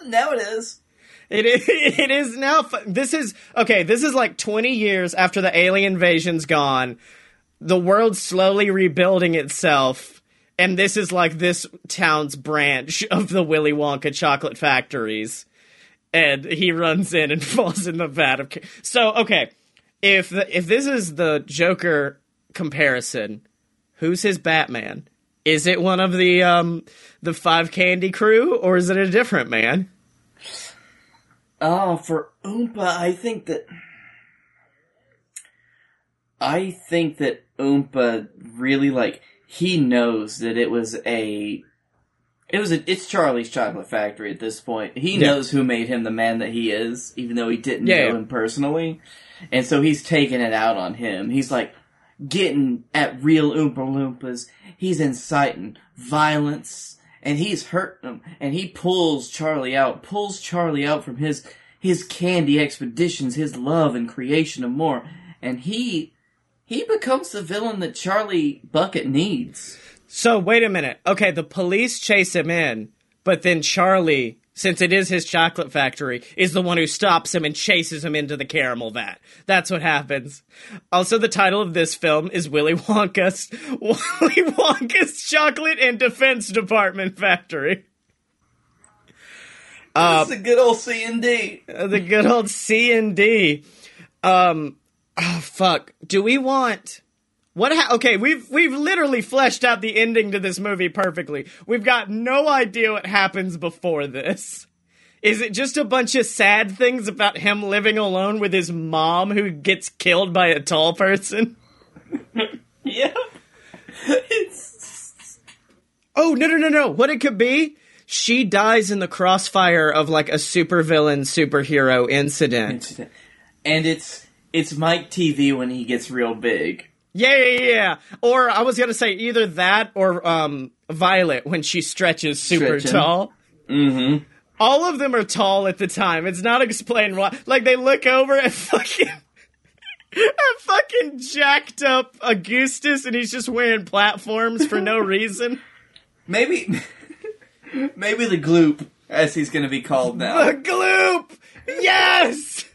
now it is. it is, [LAUGHS] it is now. This is okay. This is like twenty years after the alien invasion's gone. The world's slowly rebuilding itself. And this is like this town's branch [LAUGHS] of the Willy Wonka chocolate factories. and he runs in and [LAUGHS] falls in the vat of. So okay, if the, if this is the Joker comparison, who's his Batman? Is it one of the um the five candy crew or is it a different man? Oh, for Oompa, I think that. I think that Oompa really like he knows that it was a. It was a. It's Charlie's Chocolate Factory at this point. He Yeah. knows who made him the man that he is, even though he didn't Yeah, know yeah. him personally, and so he's taking it out on him. He's like getting at real Oompa Loompas. He's inciting violence, and he's hurting them. And he pulls Charlie out, pulls Charlie out from his his candy expeditions, his love and creation of more, and he he becomes the villain that Charlie Bucket needs. So wait a minute. Okay, the police chase him in, but then Charlie, since it is his chocolate factory, is the one who stops him and chases him into the caramel vat. That's what happens. Also, the title of this film is Willy Wonka's [LAUGHS] Willy Wonka's Chocolate and Defense Department Factory. That's a good old C and D. Uh, the good old C and D. Um, oh fuck. Do we want? What? Ha- okay, we've we've literally fleshed out the ending to this movie perfectly. We've got no idea what happens before this. Is it just a bunch of sad things about him living alone with his mom who gets killed by a tall person? [LAUGHS] Yep. It's [LAUGHS] Oh no no no no! What it could be? She dies in the crossfire of like a supervillain superhero incident. incident. and it's it's Mike Teavee when he gets real big. Yeah, yeah, yeah. Or I was gonna say either that or um Violet when she stretches super Stretching. tall. Mm-hmm. All of them are tall at the time. It's not explained why. Like they look over at [LAUGHS] fucking at fucking jacked up Augustus, and he's just wearing platforms for no [LAUGHS] reason. Maybe [LAUGHS] maybe the gloop as he's going to be called now. The gloop! Yes!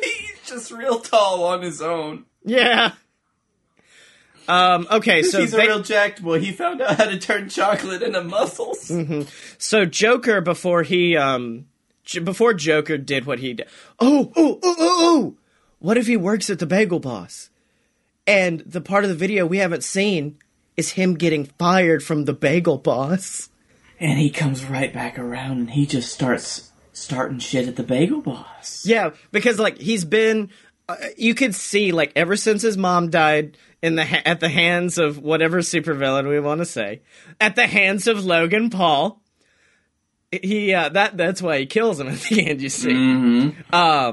[LAUGHS] He's just real tall on his own. Yeah. Um, okay, so he's a they- real jacked boy. He found out how to turn chocolate into muscles. So Joker before he um J- before Joker did what he did. Oh, oh, oh, oh, oh. What if he works at the Bagel Boss? And the part of the video we haven't seen is him getting fired from the Bagel Boss. And he comes right back around and he just starts starting shit at the bagel boss. Yeah, because like he's been uh, you could see like ever since his mom died in the ha- at the hands of whatever supervillain we want to say, at the hands of Logan Paul. He uh, that that's why he kills him [LAUGHS] at the end. You see,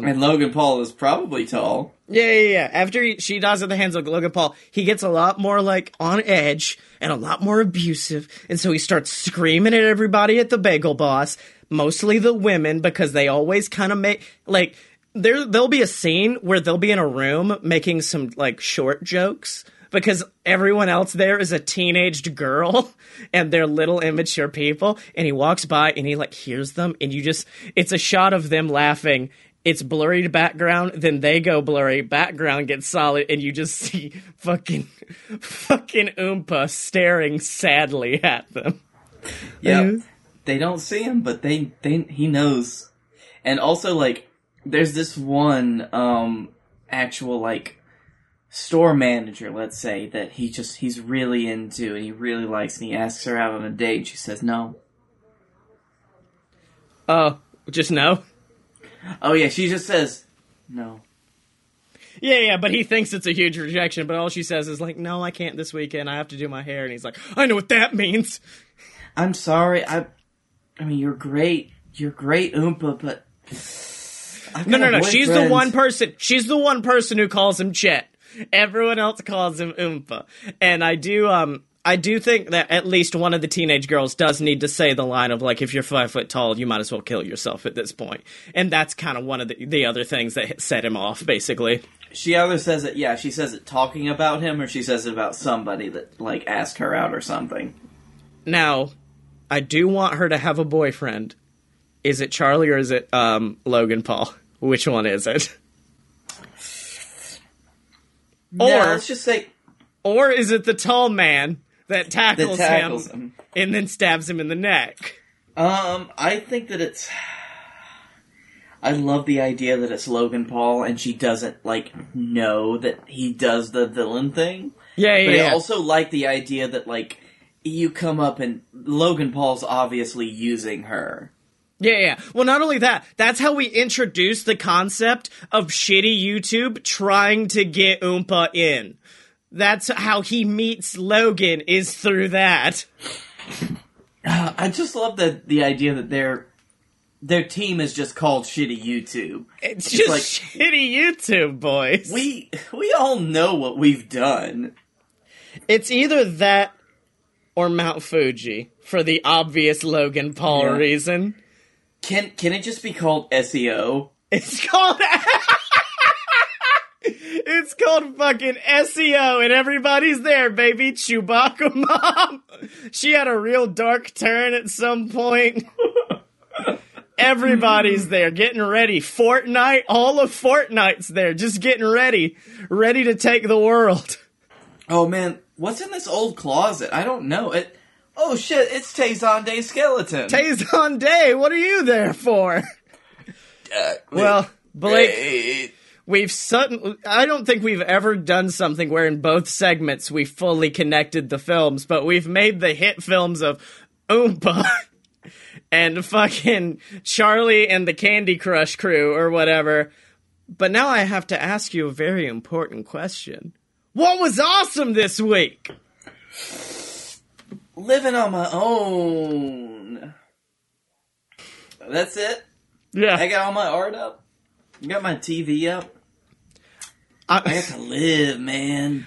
And Logan Paul is probably tall. Yeah, yeah, yeah. After he, she dies at the hands of Logan Paul, he gets a lot more like on edge and a lot more abusive, and so he starts screaming at everybody at the Bagel Boss, mostly the women because they always kind of make like there. There'll be a scene where they'll be in a room making some like short jokes because everyone else there is a teenaged girl [LAUGHS] and they're little immature people and he walks by and he like hears them and you just it's a shot of them laughing it's blurry background, then they go blurry, background gets solid, and you just see [LAUGHS] fucking fucking Oompa staring sadly at them. Yep. They don't see him, but they, they he knows. And also like there's this one um actual like store manager, let's say, that he just he's really into and he really likes and he asks her out on a date and she says no. Oh, just no. Oh yeah, she just says no. Yeah, yeah, but he thinks it's a huge rejection, but all she says is like, "No, I can't this weekend. I have to do my hair." And he's like, "I know what that means." I'm sorry, I I mean you're great. You're great, Oompa, but I've No, no, no. She's the one person. She's the one person who calls him Chet. Everyone else calls him Oompa. And I do, um, I do think that at least one of the teenage girls does need to say the line of like, if you're five foot tall, you might as well kill yourself at this point. And that's kind of one of the, the other things that set him off, basically. She either says it, yeah, she says it talking about him, or she says it about somebody that like asked her out or something. Now, I do want her to have a boyfriend. Is it Charlie or is it um, Logan Paul? [LAUGHS] Which one is it? Or Or- let's just say Or is it the tall man that that tackles, tackles him him. and then stabs him in the neck? Um, I think that it's. I love the idea that it's Logan Paul and she doesn't like know that he does the villain thing. Yeah, yeah. But I also like the idea that like you come up and Logan Paul's obviously using her. Yeah, yeah. Well, not only that, that's how we introduce the concept of shitty YouTube trying to get Oompa in. That's how he meets Logan is through that. [SIGHS] I just love the the idea that their their team is just called Shitty YouTube. It's just like- shitty YouTube, boys. We we all know what we've done. it's either that or Mount Fuji for the obvious Logan Paul Yeah. reason. Can can it just be called SEO? It's called. [LAUGHS] it's called fucking SEO, and everybody's there, baby. Chewbacca mom. [LAUGHS] She had a real dark turn at some point. [LAUGHS] Everybody's there, getting ready. Fortnite, all of Fortnite's there, just getting ready, ready to take the world. Oh man, what's in this old closet? I don't know. It. Oh shit! It's Tazon Day Skeleton. Tazon Day, what are you there for? [LAUGHS] Uh, Well, Blake, wait. we've suddenly i don't think we've ever done something where in both segments we fully connected the films but we've made the hit films of oompa [LAUGHS] and fucking charlie and the candy crush crew or whatever but now i have to ask you a very important question what was awesome this week living on my own. That's it. Yeah. I got all my art up. Got my TV up. I I, have to live, man.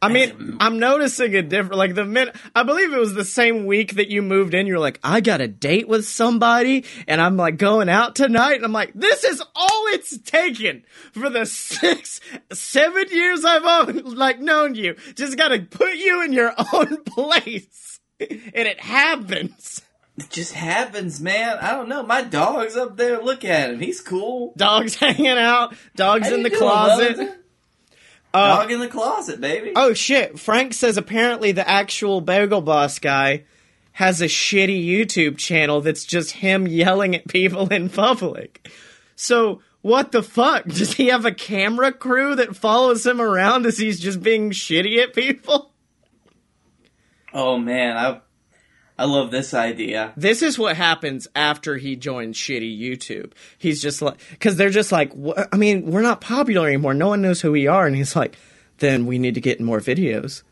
I mean i'm noticing a different like the minute i believe it was the same week that you moved in you're like i got a date with somebody and i'm like going out tonight and i'm like this is all it's taken for the [LAUGHS] six seven years i've owned, like known you just gotta put you in your [LAUGHS] own place and it happens It just happens, man. I don't know. My dog's up there. Look at him. He's cool. Dogs [LAUGHS] hanging out, dogs How in the closet. Uh, Dog in the closet, baby. Oh shit! Frank says apparently the actual Bagel Boss guy has a shitty YouTube channel that's just him yelling at people in public. So what the fuck? [LAUGHS] Does he have a camera crew that follows him around as he's just being shitty at people? Oh man, I I love this idea. This is what happens after he joins shitty YouTube. He's just like, because they're just like, I mean, we're not popular anymore. No one knows who we are. And he's like, then we need to get more videos.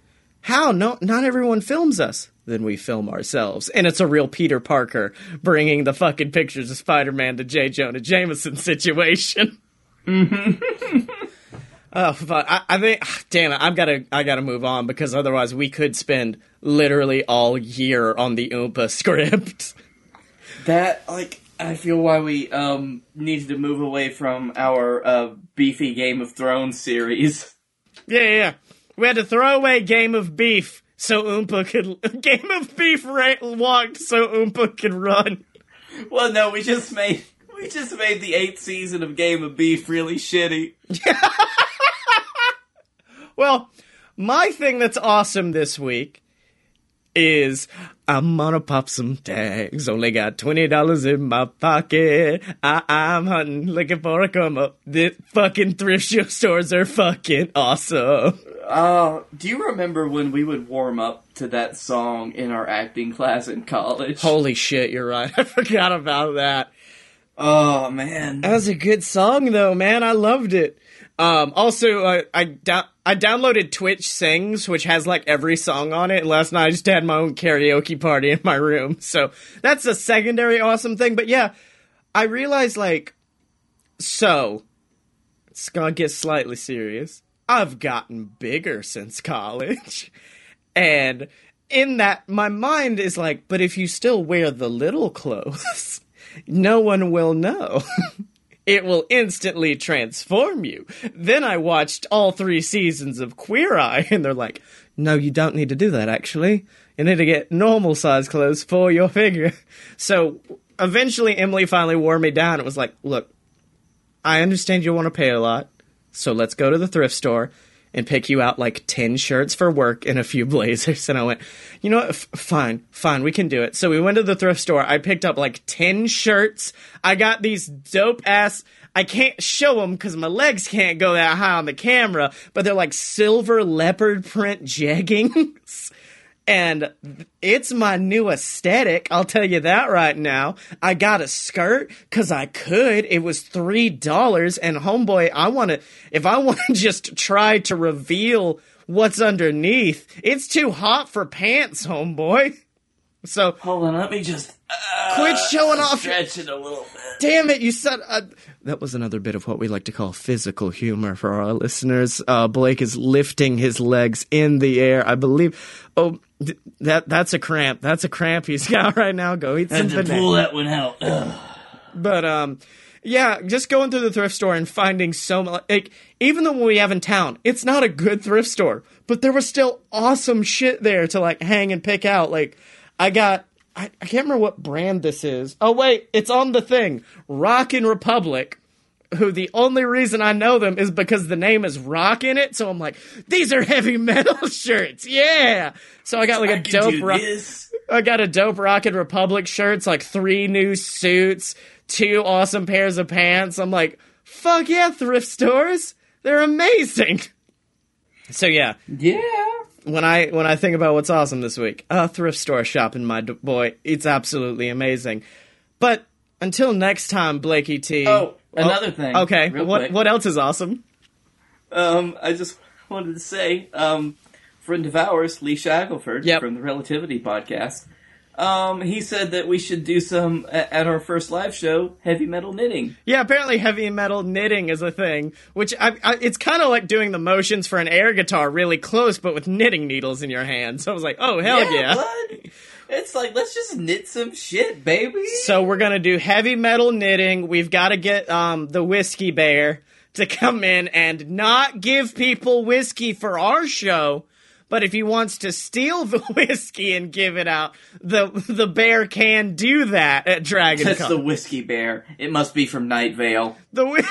How? No, not everyone films us. Then we film ourselves. And it's a real Peter Parker bringing the fucking pictures of Spider Man to J. Jonah Jameson [LAUGHS] situation. [LAUGHS] Oh, fuck. I, I think, damn it, I've got to, I got to move on because otherwise we could spend literally all year on the Oompa [LAUGHS] script. That like I feel why we um needed to move away from our uh beefy Game of Thrones series. Yeah, yeah, yeah. We had to throw away Game of Beef so Oompa could. [LAUGHS] Game of Beef ra- walked so Oompa could run. Well, no, we just made we just made the eighth season of Game of Beef really shitty. [LAUGHS] Well, my thing that's awesome this week is I'm gonna pop some tags. Only got twenty dollars in my pocket. I- I'm hunting, looking for a come up. The fucking thrift show [LAUGHS] stores are fucking awesome. Uh, do you remember when we would warm up to that song in our acting class in college? Holy shit, you're right. [LAUGHS] I forgot about that. Oh man. That was a good song, though, man. I loved it. Um, also, uh, I dou- I downloaded Twitch Sings, which has like every song on it. Last night I just had my own karaoke party in my room, [LAUGHS] so that's a secondary awesome thing. But yeah, I realized like, so it's gonna get slightly serious. I've gotten bigger since college, [LAUGHS] and in that, my mind is like, but if you still wear the little clothes, [LAUGHS] no one will know. It will instantly transform you. Then I watched all three seasons of Queer Eye, [LAUGHS] and they're like, no, you don't need to do that, actually. You need to get normal size clothes for your figure. [LAUGHS] So eventually, Emily finally wore me down. It was like, look, I understand you want to pay a lot, so let's go to the thrift store and pick you out like 10 shirts for work and a few [LAUGHS] blazers. And I went, you know what? F- fine, fine, we can do it. So we went to the thrift store. I picked up like 10 shirts. I got these dope ass. I can't show them because my legs can't go that high on the camera, but they're like silver leopard print [LAUGHS] jeggings. And it's my new aesthetic. I'll tell you that right now. I got a skirt because I could. It was three dollars, and homeboy, I want to. If I [LAUGHS] want to just try to reveal what's underneath, it's too hot for pants, homeboy. [LAUGHS] So Hold on, let me just uh, quit showing off. stretch it a little bit. Damn it! You said uh, that was another bit of what we like to call physical humor for our listeners. Uh, Blake is lifting his legs in the air. I believe. Oh, th- that that's a cramp. That's a cramp he's [LAUGHS] got right now. Go eat some Had to banana. pull that one out. But um, yeah, just going through the thrift store and finding so much. Like, even the one we have in town, it's not a good thrift store, but there was still awesome shit there to like hang and pick out. Like, I got. I, I can't remember what brand this is. Oh wait, it's on the thing. Rock & Republic. Who the only reason I know them is because the name is rock in it, so I'm like, these are heavy [LAUGHS] metal shirts, yeah. So I got like a I dope do rock. I got a dope Rocket Republic shirts, like three new suits, two awesome pairs of pants. I'm like, fuck yeah, thrift stores. They're amazing. [LAUGHS] So yeah, Yeah. When I when I think about what's awesome this week, uh, thrift store shopping, my d- boy, it's absolutely amazing. But until next time, Blakey T. Oh, another thing. Okay, what quick. what else is awesome? Um, I just wanted to say, um, friend of ours, Lee Shackelford Yep. from the Relativity podcast, um, he said that we should do some at our first live show, heavy metal knitting. Yeah, apparently heavy metal knitting is a thing, which I, I, it's kind of like doing the motions for an air guitar really close, but with knitting needles in your hands. So I was like, oh hell yeah! bud. It's like let's just knit some shit, baby. So we're gonna do heavy metal knitting. We've got to get um, the whiskey bear to come in and not give people whiskey for our show, But if he wants to steal the [LAUGHS] whiskey and give it out, the the bear can do that at Dragon That's Con. the whiskey bear. It must be from Night Vale. The [LAUGHS]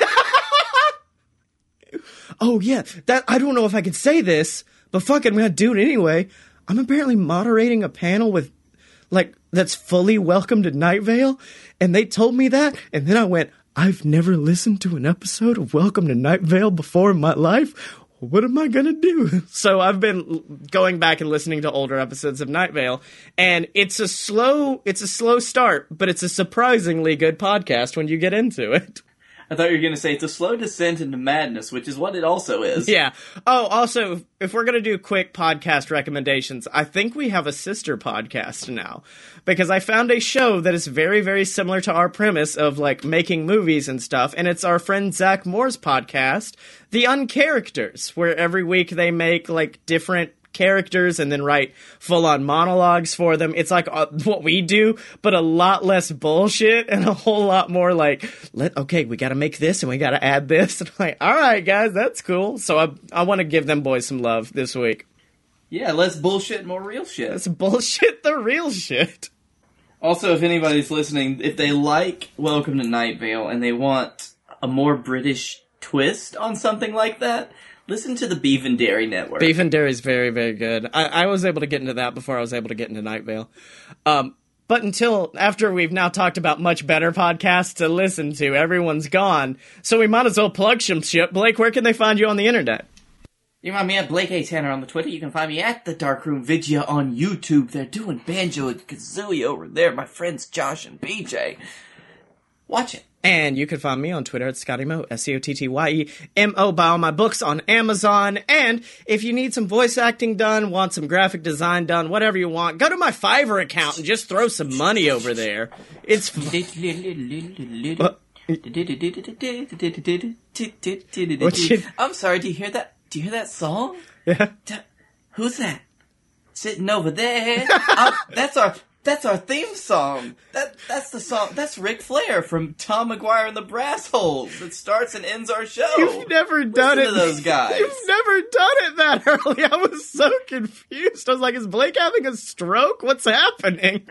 oh yeah, that I don't know if I could say this, but fuck it, I'm gonna do it anyway. I'm apparently moderating a panel with like that's fully welcome to Night Vale, and they told me that, and then I went, I've never listened to an episode of Welcome to Night Vale before in my life. What am I gonna do? [LAUGHS] So I've been going back and listening to older episodes of Night Vale, and it's a slow, it's a slow start, but it's a surprisingly good podcast when you get into it. [LAUGHS] I thought you were going to say it's a slow descent into madness, which is what it also is. Yeah. Oh, also, if we're going to do quick podcast recommendations, I think we have a sister podcast now. Because I found a show that is very, very similar to our premise of like making movies and stuff. And it's our friend Zach Moore's podcast, The Uncharacters, where every week they make like different characters and then write full on monologues for them. It's like uh, [LAUGHS] what we do, but a lot less bullshit and a whole lot more like, let okay, we got to make this and we got to add this. [LAUGHS] And I'm like, all right, guys, that's cool. So I I want to give them boys some love this week. Yeah, less bullshit, more real shit. It's bullshit, the real shit. Also, if anybody's listening, if they like Welcome to Night Vale and they want a more British twist on something like that, listen to the Beef and Dairy Network. Beef and Dairy is very, very good. I, I was able to get into that before I was able to get into Night Vale. Um, but until after we've now talked about much better podcasts to listen to, everyone's gone. So we might as well plug some shit. Blake, where can they find you on the internet? You can find me at Blake A. Tanner on the Twitter. You can find me at the Darkroom Vidya on YouTube. They're doing Banjo and Kazooie over there. My friends Josh and BJ. Watch it. And you can find me on Twitter at Scottye Mo, S C O T T Y E M O. Buy all my books on Amazon. And if you need some voice acting done, want some graphic design done, whatever you want, go to my Fiverr account and just throw some money over there. It's [LAUGHS] you- I'm sorry, do you hear that? Do you hear that song? yeah. Who's that? Sitting over there. That's our that's our theme song. That that's the song. That's Ric Flair from Tom McGuire and the Brassholes. That starts and ends our show. You've never done Listen it. to those guys. You've never done it that [LAUGHS] early. I was so confused. I was like, is Blake having a stroke? What's happening?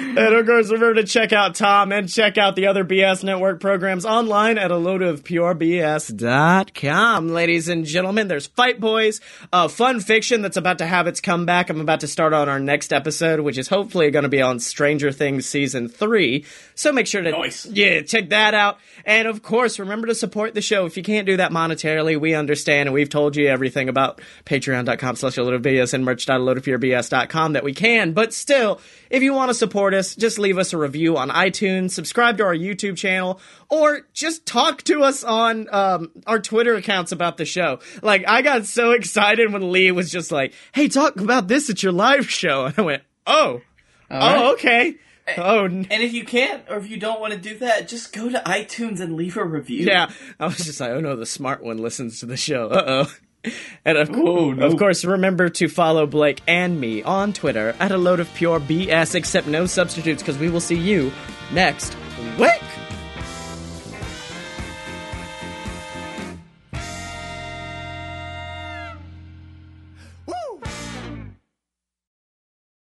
And of course, remember to check out Tom and check out the other BS Network programs online at a load of purebs.com. Ladies and gentlemen, there's Fight Boys, uh, fun fiction that's about to have its comeback. I'm about to start on our next episode, which is hopefully going to be on Stranger Things season three. So make sure to, Nice. yeah, check that out. And of course, remember to support the show. If you can't do that monetarily, we understand, and we've told you everything about patreon.com slash a load of BS and merch.a that we can. But still, if you want to support us, just leave us a review on iTunes, subscribe to our YouTube channel, or just talk to us on um, our Twitter accounts about the show. Like, I got so excited when Lee was just like, hey, talk about this at your live show. [LAUGHS] And I went, oh, oh, okay. Oh, And if you can't, or if you don't want to do that, just go to iTunes and leave a review. Yeah, I was just like, oh no, the smart one listens to the show. Uh oh. [LAUGHS] And of, Oh, no. of course, remember to follow Blake and me on Twitter at a load of pure BS, except no substitutes, because we will see you next week.